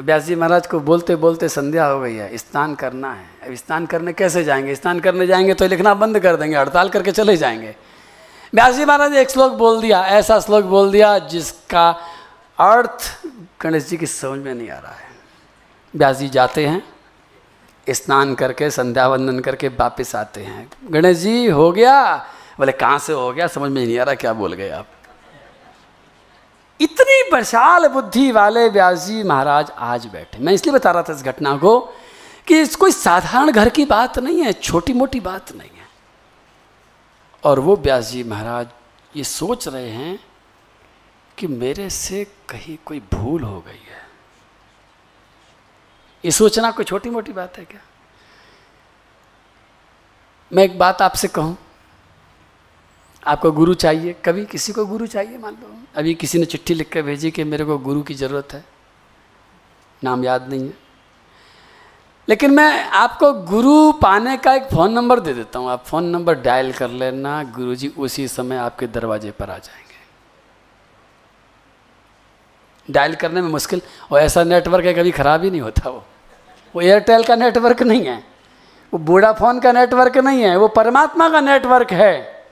व्यास जी महाराज को बोलते बोलते संध्या हो गई है। स्नान करना है। अब स्नान करने कैसे जाएँगे? स्नान करने जाएँगे तो लिखना बंद कर देंगे, हड़ताल करके चले जाएँगे। व्यास जी महाराज एक श्लोक बोल दिया, ऐसा श्लोक बोल दिया जिसका अर्थ गणेश जी की समझ में नहीं आ रहा है। व्यास जी जाते हैं, स्नान करके, संध्या वंदन करके वापस आते हैं। गणेश जी, हो गया? बोले, कहाँ से हो गया? समझ में नहीं आ रहा क्या बोल गए आप। इतनी विशाल बुद्धि वाले व्यास जी महाराज आज बैठे। मैं इसलिए बता रहा था इस घटना को कि इस कोई साधारण घर की बात नहीं है, छोटी मोटी बात नहीं है। और वो व्यास जी महाराज ये सोच रहे हैं कि मेरे से कहीं कोई भूल हो गई है। ये सोचना कोई छोटी मोटी बात है क्या? मैं एक बात आपसे कहूँ। आपको गुरु चाहिए? कभी किसी को गुरु चाहिए मान लो? अभी किसी ने चिट्ठी लिख कर भेजी कि मेरे को गुरु की ज़रूरत है। नाम याद नहीं है। लेकिन मैं आपको गुरु पाने का एक फ़ोन नंबर दे देता हूँ। आप फ़ोन नंबर डायल कर लेना। गुरुजी उसी समय आपके दरवाजे पर आ जाएँगे। डायल करने में मुश्किल, और ऐसा नेटवर्क है, कभी ख़राब ही नहीं होता वो। वो एयरटेल का नेटवर्क नहीं है, वो वोडाफोन का नेटवर्क नहीं है, वो परमात्मा का नेटवर्क है।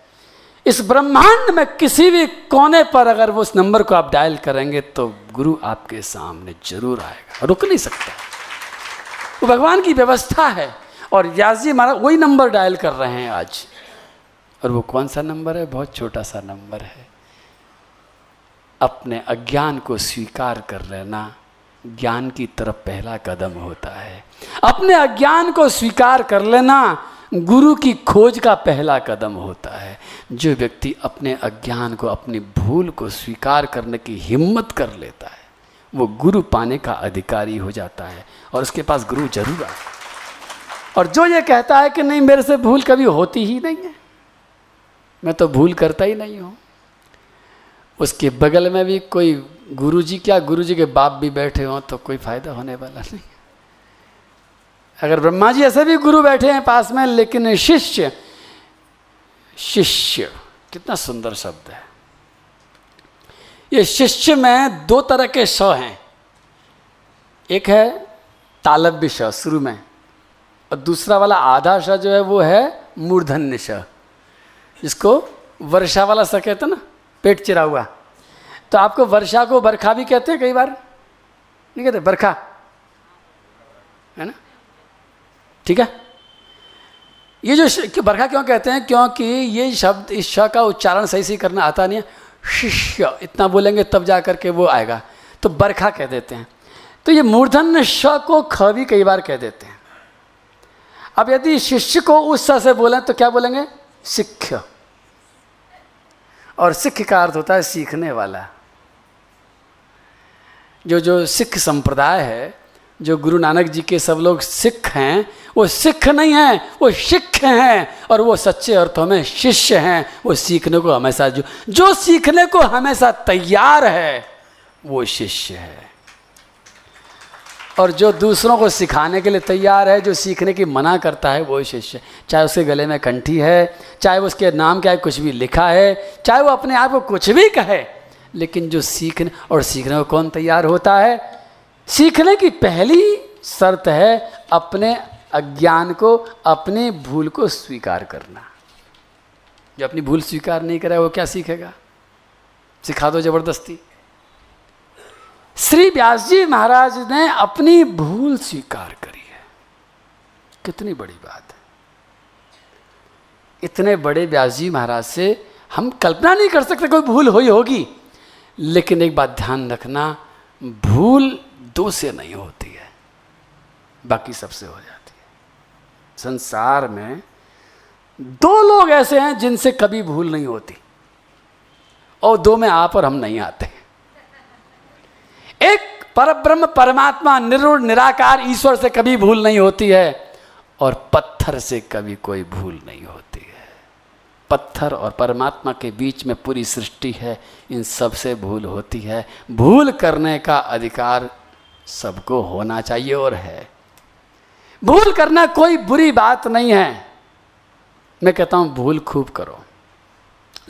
इस ब्रह्मांड में किसी भी कोने पर अगर वो उस नंबर को आप डायल करेंगे तो गुरु आपके सामने ज़रूर आएगा रुक नहीं सकता। वो भगवान की व्यवस्था है, और व्यास जी हमारा वही नंबर डायल कर रहे हैं आज। और वो कौन सा नंबर है? बहुत छोटा सा नंबर है। अपने अज्ञान को स्वीकार कर लेना ज्ञान की तरफ़ पहला कदम होता है। अपने अज्ञान को स्वीकार कर लेना गुरु की खोज का पहला कदम होता है। जो व्यक्ति अपने अज्ञान को, अपनी भूल को स्वीकार करने की हिम्मत कर लेता है, वो गुरु पाने का अधिकारी हो जाता है और उसके पास गुरु ज़रूर है और जो ये कहता है कि नहीं, मेरे से भूल कभी होती ही नहीं है। मैं तो भूल करता ही नहीं हूँ। उसके बगल में भी कोई गुरुजी, क्या गुरुजी के बाप भी बैठे हों तो कोई फ़ायदा होने वाला नहीं। अगर ब्रह्मा जी ऐसे भी गुरु बैठे हैं पास में, लेकिन शिष्य शिष्य, कितना सुंदर शब्द है। ये शिष्य में दो तरह के श हैं। एक है तालब्य श, शुरू में। और दूसरा वाला आधा श जो है, वो है मूर्धन्य श। जिसको वर्षा वाला स कहते ना। पेट चिरा हुआ। तो आपको वर्षा को बरखा भी कहते हैं कई बार? नहीं कहते, बरखा। है ना? ठीक है? ये जो बरखा क्यों कहते हैं? क्योंकि ये शब्द इस श का उच्चारण सही से करना आता नहीं है। शिष्य, इतना बोलेंगे तब जा करके वो आएगा। तो बरखा कह देते हैं। तो ये मूर्धन श को ख भी कई बार कह देते हैं। अब यदि शिष्य को उस स से बोलें तो क्या बोलेंगे? सिक्ख और सिख का अर्थ होता है सीखने वाला। जो जो सिख संप्रदाय है, जो गुरु नानक जी के सब लोग सिख हैं, वो सिख नहीं हैं, वो सिख हैं, और वो सच्चे अर्थों में शिष्य हैं, वो सीखने को हमेशा जो जो सीखने को हमेशा तैयार है, वो शिष्य है। और जो दूसरों को सिखाने के लिए तैयार है, जो सीखने की मना करता है, वो शिष्य। चाहे उसके गले में कंठी है, चाहे उसके नाम क्या है कुछ भी लिखा है, चाहे वो अपने आप को कुछ भी कहे, लेकिन जो सीखने और सीखने को कौन तैयार होता है? सीखने की पहली शर्त है अपने अज्ञान को, अपनी भूल को स्वीकार करना। जो अपनी भूल स्वीकार नहीं करे, वो क्या सीखेगा? सिखा दो ज़बरदस्ती। श्री व्यास जी महाराज ने अपनी भूल स्वीकार करी है। कितनी बड़ी बात है। इतने बड़े व्यास जी महाराज से हम कल्पना नहीं कर सकते कोई भूल हुई होगी। लेकिन एक बात ध्यान रखना, भूल दो से नहीं होती है, बाकी सबसे हो जाती है। संसार में दो लोग ऐसे हैं जिनसे कभी भूल नहीं होती, और दो में आप और हम नहीं आते। एक पर ब्रह्म परमात्मा निर्गुण निराकार ईश्वर से कभी भूल नहीं होती है और पत्थर से कभी कोई भूल नहीं होती है। पत्थर और परमात्मा के बीच में पूरी सृष्टि है, इन सबसे भूल होती है। भूल करने का अधिकार सबको होना चाहिए और है। भूल करना कोई बुरी बात नहीं है। मैं कहता हूँ, भूल खूब करो।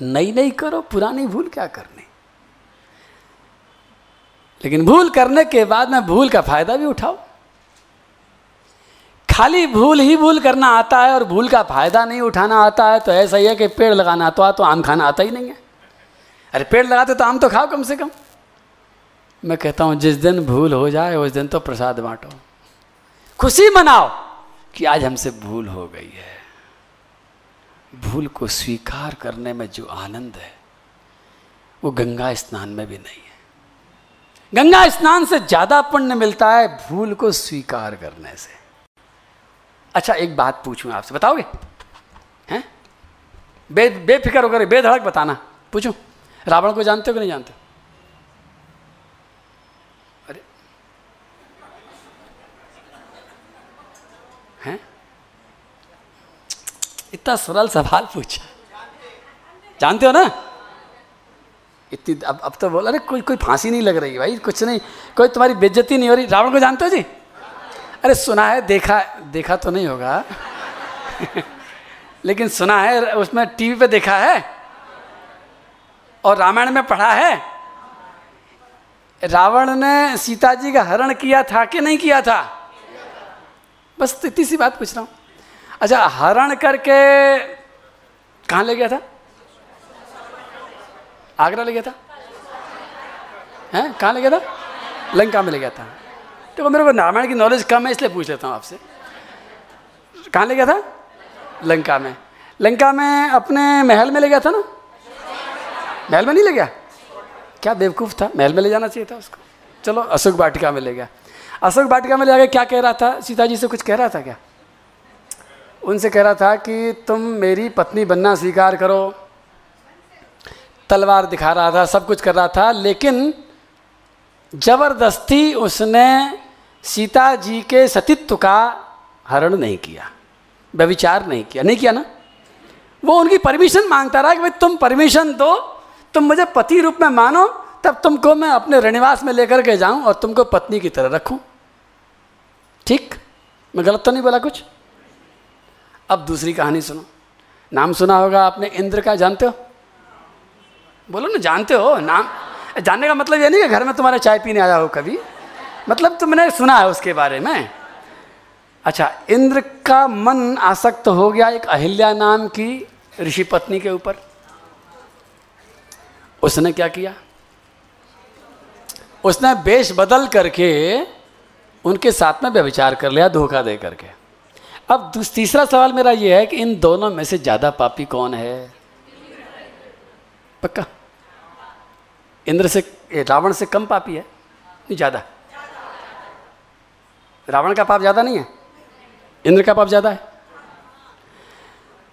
नई नई करो, पुरानी भूल क्या करनी? लेकिन भूल करने के बाद में भूल का फ़ायदा भी उठाओ। खाली भूल ही भूल करना आता है और भूल का फ़ायदा नहीं उठाना आता है तो ऐसा ही है कि पेड़ लगाना आता तो, तो आम खाना आता ही नहीं है। अरे पेड़ लगाते तो आम तो खाओ कम से कम। मैं कहता हूँ जिस दिन भूल हो जाए उस दिन तो प्रसाद बांटो। खुशी मनाओ कि आज हमसे भूल हो गई है। भूल को स्वीकार करने में जो आनंद है वो गंगा स्नान में भी नहीं है। गंगा स्नान से ज़्यादा पुण्य मिलता है भूल को स्वीकार करने से। अच्छा एक बात पूछूँ आपसे, बताओगे? हैं? बे, बेफिक्र होकर, बेधड़क बताना। पूछूँ? रावण को जानते हो कि नहीं जानते? अरे। हैं? इतना सरल सवाल पूछा। जानते हो ना? इतनी अब अब तो बोला, अरे, कोई कोई फांसी नहीं लग रही भाई, कुछ नहीं, कोई तुम्हारी बेज्जती नहीं हो रही। रावण को जानते हो जी? अरे, सुना है, देखा देखा तो नहीं होगा। लेकिन सुना है, उसमें टीवी पे देखा है, और रामायण में पढ़ा है, रावण ने सीता जी का हरण किया था कि नहीं किया था? बस इतनी सी बात पूछ रहा हूँ। अच्छा हरण करके कहाँ ले गया था? आगरा ले गया था? हैं? कहाँ ले गया था? लंका में ले गया था। तो मेरे को रामायण की नॉलेज कम है, इसलिए पूछ लेता हूँ आपसे। कहाँ ले गया था? लंका में। लंका में अपने महल में ले गया था ना? महल में नहीं ले गया? क्या बेवकूफ़ था? महल में ले जाना चाहिए था उसको। चलो, अशोक वाटिका में ले गया। अशोक वाटिका में ले जाकर क्या कह रहा था? सीता जी से कुछ कह रहा था क्या? उनसे कह रहा था कि तुम मेरी पत्नी बनना स्वीकार करो। तलवार दिखा रहा था, सब कुछ कर रहा था, लेकिन ज़बरदस्ती उसने सीता जी के सतीत्व का हरण नहीं किया, व्यविचार नहीं किया। नहीं किया ना? वो उनकी परमिशन माँगता रहा कि भाई तुम परमिशन दो, तुम मुझे पति रूप में मानो, तब तुमको मैं अपने रनिवास में लेकर के जाऊँ और तुमको पत्नी की तरह रखूँ। ठीक? मैं गलत तो नहीं बोला कुछ? अब दूसरी कहानी सुनो। नाम सुना होगा आपने, इंद्र का, जानते हो? बोलो ना, जानते हो? नाम, जानने का मतलब ये नहीं कि घर में तुम्हारे चाय पीने आया हो कभी। मतलब तुमने सुना है उसके बारे में। अच्छा इंद्र का मन आसक्त हो गया एक अहिल्या नाम की ऋषि पत्नी के ऊपर। उसने क्या किया? उसने बेश बदल करके उनके साथ में व्यविचार कर लिया, धोखा दे करके। अब तीसरा सवाल मेरा यह है कि इन दोनों में से ज़्यादा पापी कौन है? पक्का? इंद्र से रावण से कम पापी है, नहीं, ज़्यादा। रावण का पाप ज़्यादा नहीं है? इंद्र का पाप ज़्यादा है?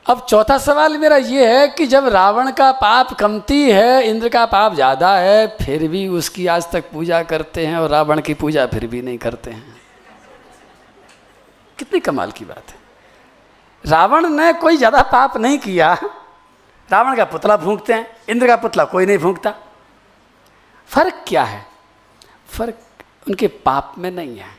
अब चौथा सवाल मेरा ये है कि जब रावण का पाप कमती है, इंद्र का पाप ज़्यादा है, फिर भी उसकी आज तक पूजा करते हैं और रावण की पूजा फिर भी नहीं करते हैं। कितनी कमाल की बात है। रावण ने कोई ज़्यादा पाप नहीं किया। रावण का पुतला फूंकते हैं, इंद्र का पुतला कोई नहीं फूंकता फ़र्क क्या है? फ़र्क उनके पाप में नहीं है।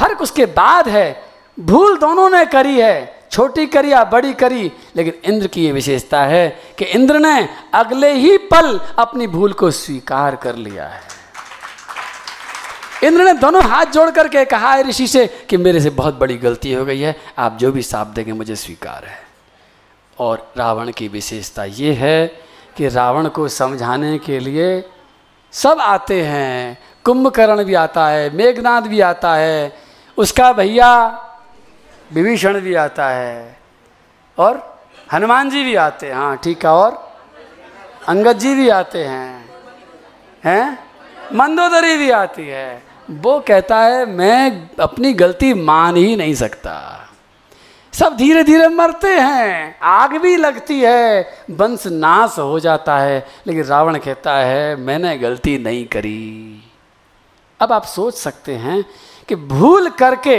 फ़र्क उसके बाद है, भूल दोनों ने करी है, छोटी करी या बड़ी करी, लेकिन इंद्र की यह विशेषता है कि इंद्र ने अगले ही पल अपनी भूल को स्वीकार कर लिया है। इंद्र ने दोनों हाथ जोड़ करके कहा है ऋषि से कि मेरे से बहुत बड़ी गलती हो गई है, आप जो भी साप देंगे मुझे स्वीकार है। और रावण की विशेषता ये है कि रावण को समझाने के लिए सब आते हैं, कुंभकर्ण भी आता है मेघनाथ भी आता है, उसका भैया विभीषण भी आता है, और हनुमान जी भी आते हैं। हाँ ठीक है, और अंगद जी भी आते हैं हैं? मंदोदरी भी आती है। वो कहता है, मैं अपनी गलती मान ही नहीं सकता। सब धीरे धीरे मरते हैं। आग भी लगती है वंश नाश हो जाता है लेकिन रावण कहता है मैंने गलती नहीं करी। अब आप सोच सकते हैं कि भूल करके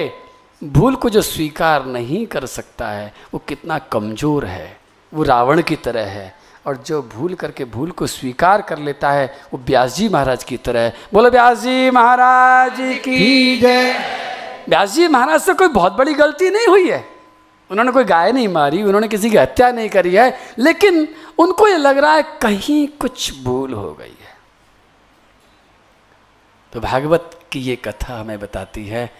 भूल को जो स्वीकार नहीं कर सकता है वो कितना कमज़ोर है। वो रावण की तरह है और जो भूल करके भूल को स्वीकार कर लेता है वो व्यास जी महाराज की तरह है। बोलो व्यास जी महाराज की जय। व्यास जी महाराज से कोई बहुत बड़ी गलती नहीं हुई है? उन्होंने कोई गाय नहीं मारी, उन्होंने किसी की हत्या नहीं करी है, लेकिन उनको ये लग रहा है कहीं कुछ भूल हो गई है। तो भागवत की ये कथा हमें बताती है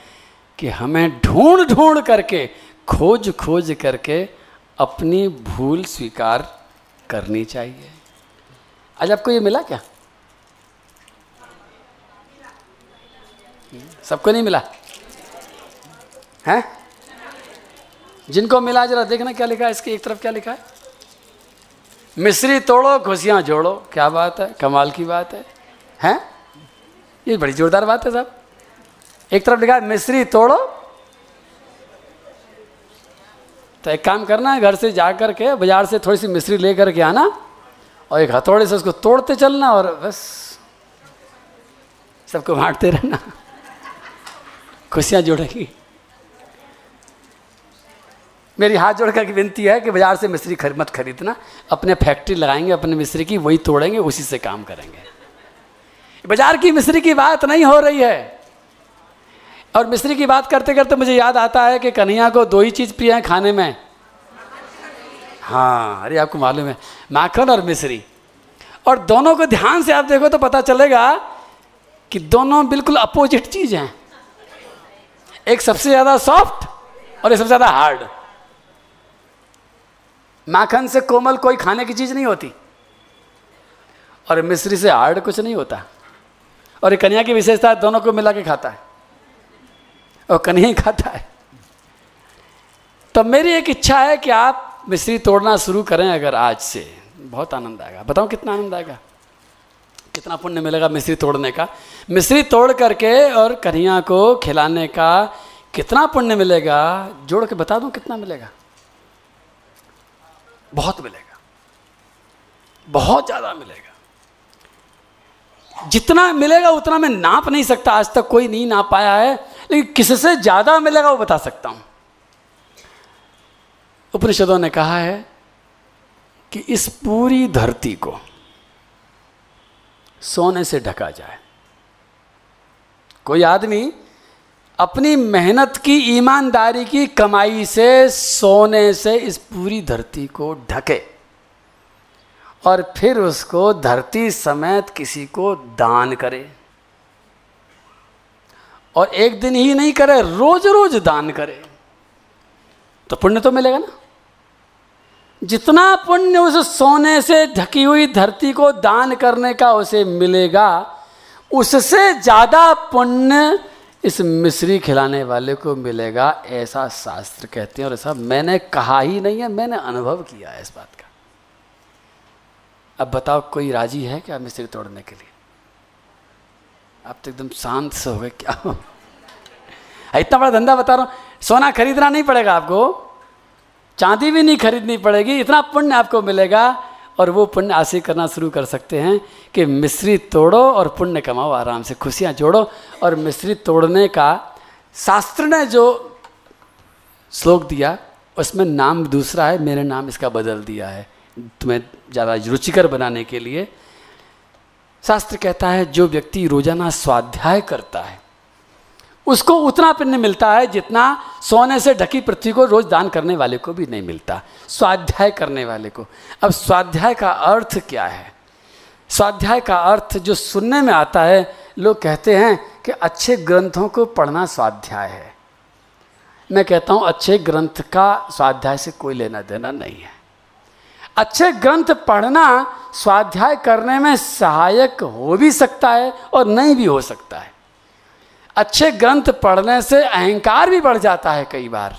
कि हमें ढूंढ ढूंढ करके, खोज खोज करके अपनी भूल स्वीकार करनी चाहिए। आज आपको ये मिला क्या? सबको नहीं मिला? है? जिनको मिला, जरा देखना क्या लिखा है, इसकी एक तरफ़ क्या लिखा है? मिश्री तोड़ो खुशियाँ जोड़ो। क्या बात है? कमाल की बात है। हैं? ये बड़ी जोरदार बात है साहब। एक तरफ़ लिखा है मिश्री तोड़ो। तो एक काम करना है घर से जा कर के, बाज़ार से थोड़ी सी मिश्री ले करके आना और एक हथौड़े से उसको तोड़ते चलना और बस, सबको बांटते रहना। खुशियाँ जोड़ेगी। मेरी हाथ जोड़ कर विनती है कि बाज़ार से मिस्त्री खर, मत खरीदना। अपने फैक्ट्री लगाएँगे अपने मिस्त्री की वही तोड़ेंगे उसी से काम करेंगे। बाज़ार की मिस्त्री की बात नहीं हो रही है। और मिश्री की बात करते करते मुझे याद आता है कि कन्हैया को दो ही चीज़ प्रिय है खाने में। हाँ अरे आपको मालूम है माखन और मिश्री और दोनों को ध्यान से आप देखो तो पता चलेगा कि दोनों बिल्कुल अपोजिट चीज़ हैं। एक सबसे ज़्यादा सॉफ्ट और एक सबसे ज़्यादा हार्ड। माखन से कोमल कोई खाने की चीज़ नहीं होती। और मिश्री से हार्ड कुछ नहीं होता। और कन्या की विशेषता दोनों को मिला के खाता है। और कन्या ही खाता है। तो मेरी एक इच्छा है कि आप मिश्री तोड़ना शुरू करें अगर आज से। बहुत आनंद आएगा। बताओ कितना आनंद आएगा। कितना पुण्य मिलेगा मिश्री तोड़ने का। मिश्री तोड़ करके और कन्हैया को खिलाने का कितना पुण्य मिलेगा? जोड़ के बता दूँ कितना मिलेगा? बहुत मिलेगा। बहुत ज़्यादा मिलेगा। जितना मिलेगा उतना मैं नाप नहीं सकता। आज तक कोई नहीं नाप पाया है, लेकिन किससे ज़्यादा मिलेगा वो बता सकता हूँ। उपनिषदों ने कहा है कि इस पूरी धरती को सोने से ढका जाए। कोई आदमी अपनी मेहनत की, ईमानदारी की, कमाई से, सोने से इस पूरी धरती को ढके। और फिर उसको धरती समेत किसी को दान करे। और एक दिन ही नहीं करे रोज रोज दान करे। तो पुण्य तो मिलेगा ना। जितना पुण्य उस सोने से ढकी हुई धरती को दान करने का उसे मिलेगा, उससे ज़्यादा पुण्य इस मिश्री खिलाने वाले को मिलेगा ऐसा शास्त्र कहते हैं और ऐसा मैंने कहा ही नहीं है, मैंने अनुभव किया है इस बात का। अब बताओ, कोई राज़ी है क्या मिश्री तोड़ने के लिए? आप तो एकदम शांत से हो गए, क्या हो? इतना बड़ा धंधा बता रहा हूँ, सोना खरीदना नहीं पड़ेगा आपको। चांदी भी नहीं खरीदनी पड़ेगी, इतना पुण्य आपको मिलेगा और वो पुण्य हासिल करना शुरू कर सकते हैं कि मिश्री तोड़ो और पुण्य कमाओ आराम से, खुशियाँ जोड़ो। और मिश्री तोड़ने का शास्त्र ने जो श्लोक दिया, उसमें नाम दूसरा है, मेरे नाम इसका बदल दिया है। तुम्हें ज़्यादा रुचिकर बनाने के लिए शास्त्र कहता है, जो व्यक्ति रोज़ाना स्वाध्याय करता है उसको उतना पुण्य मिलता है जितना सोने से ढकी पृथ्वी को रोज दान करने वाले को भी नहीं मिलता। स्वाध्याय करने वाले को। अब स्वाध्याय का अर्थ क्या है? स्वाध्याय का अर्थ जो सुनने में आता है, लोग कहते हैं कि अच्छे ग्रंथों को पढ़ना स्वाध्याय है। मैं कहता हूँ, अच्छे ग्रंथ का स्वाध्याय से कोई लेना देना नहीं है। अच्छे ग्रंथ पढ़ना स्वाध्याय करने में सहायक हो भी सकता है और नहीं भी हो सकता है। अच्छे ग्रंथ पढ़ने से अहंकार भी बढ़ जाता है कई बार।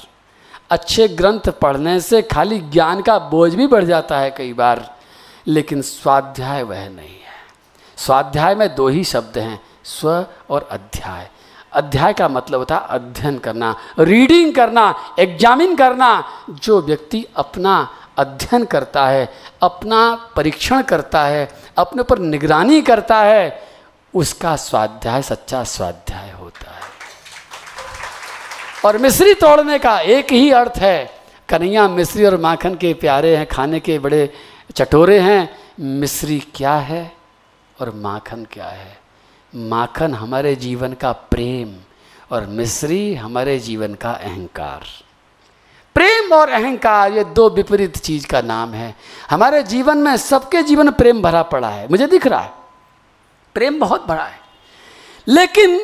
अच्छे ग्रंथ पढ़ने से खाली ज्ञान का बोझ भी बढ़ जाता है कई बार, लेकिन स्वाध्याय वह नहीं है। स्वाध्याय में दो ही शब्द हैं, स्व और अध्याय। अध्याय का मतलब होता है अध्ययन करना रीडिंग करना एग्जामिन करना। जो व्यक्ति अपना अध्ययन करता है, अपना परीक्षण करता है, अपने ऊपर निगरानी करता है उसका स्वाध्याय, सच्चा स्वाध्याय होता है। और मिश्री तोड़ने का एक ही अर्थ है, कन्हैया मिश्री और माखन के प्यारे हैं, खाने के बड़े चटोरे हैं। मिश्री क्या है और माखन क्या है? माखन हमारे जीवन का प्रेम और मिश्री हमारे जीवन का अहंकार। प्रेम और अहंकार, ये दो विपरीत चीज़ का नाम है। हमारे जीवन में सबके जीवन प्रेम भरा पड़ा है। मुझे दिख रहा है। प्रेम बहुत बड़ा है। लेकिन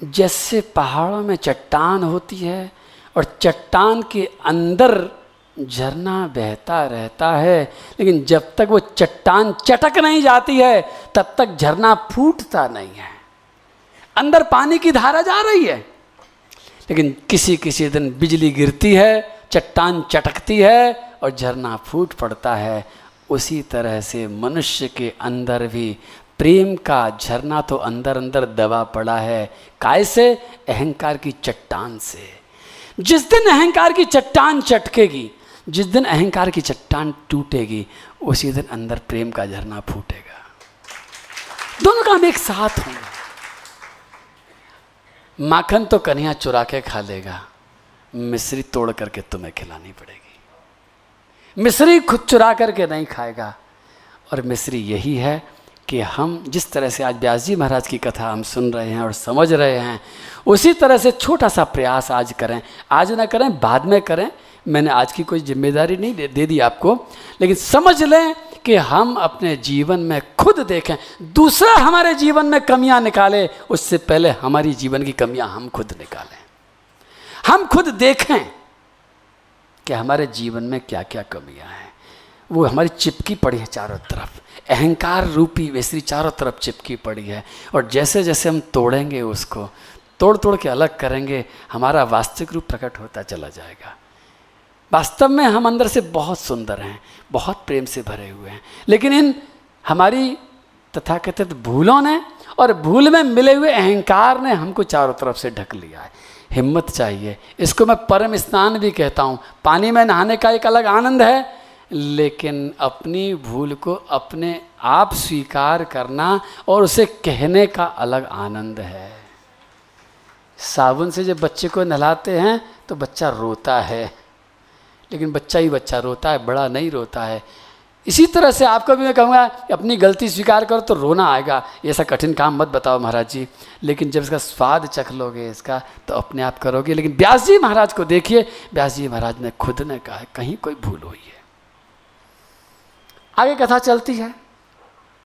जैसे पहाड़ों में चट्टान होती है और चट्टान के अंदर झरना बहता रहता है, लेकिन जब तक वो चट्टान चटक नहीं जाती है, तब तक झरना फूटता नहीं है। अंदर पानी की धारा जा रही है, लेकिन किसी किसी दिन बिजली गिरती है, चट्टान चटकती है और झरना फूट पड़ता है। उसी तरह से मनुष्य के अंदर भी प्रेम का झरना तो अंदर अंदर दबा पड़ा है। काय से? अहंकार की चट्टान से। जिस दिन अहंकार की चट्टान चटकेगी, जिस दिन अहंकार की चट्टान टूटेगी, उसी दिन अंदर प्रेम का झरना फूटेगा। दोनों काम एक साथ होंगे माखन तो कन्हैया चुरा के खा लेगा, मिश्री तोड़ करके तुम्हें खिलानी पड़ेगी। मिश्री खुद चुरा करके नहीं खाएगा। और मिश्री यही है कि हम जिस तरह से आज व्यास जी महाराज की कथा हम सुन रहे हैं और समझ रहे हैं उसी तरह से छोटा सा प्रयास आज करें। आज ना करें बाद में करें। मैंने आज की कोई ज़िम्मेदारी नहीं दे, दे दी आपको। लेकिन समझ लें कि हम अपने जीवन में खुद देखें। दूसरा हमारे जीवन में कमियाँ निकाले उससे पहले हमारी जीवन की कमियाँ हम खुद निकालें। हम खुद देखें। कि हमारे जीवन में क्या क्या कमियाँ हैं। वो हमारी चिपकी पड़ी है चारों तरफ़। अहंकार रूपी वैसी चारों तरफ़ चिपकी पड़ी है। और जैसे जैसे हम तोड़ेंगे उसको तोड़ तोड़ के अलग करेंगे, हमारा वास्तविक रूप प्रकट होता चला जाएगा। वास्तव में हम अंदर से बहुत सुंदर हैं, बहुत प्रेम से भरे हुए हैं। लेकिन इन हमारी तथाकथित भूलों ने और भूल में मिले हुए अहंकार ने हमको चारों तरफ़ से ढक लिया है। हिम्मत चाहिए। इसको मैं परम स्नान भी कहता हूँ। पानी में नहाने का एक अलग आनंद है, लेकिन अपनी भूल को अपने आप स्वीकार करना और उसे कहने का अलग आनंद है। साबुन से जब बच्चे को नहलाते हैं तो बच्चा रोता है। लेकिन बच्चा ही बच्चा रोता है, बड़ा नहीं रोता है। इसी तरह से आपको भी मैं कहूँगा, अपनी गलती स्वीकार करो तो रोना आएगा। ऐसा कठिन काम मत बताओ महाराज जी। लेकिन जब इसका स्वाद चख लोगे इसका तो अपने आप करोगे। लेकिन ब्यास जी महाराज को देखिए। ब्यास जी महाराज ने खुद ने कहा कहीं कोई भूल हुई है। आगे कथा चलती है।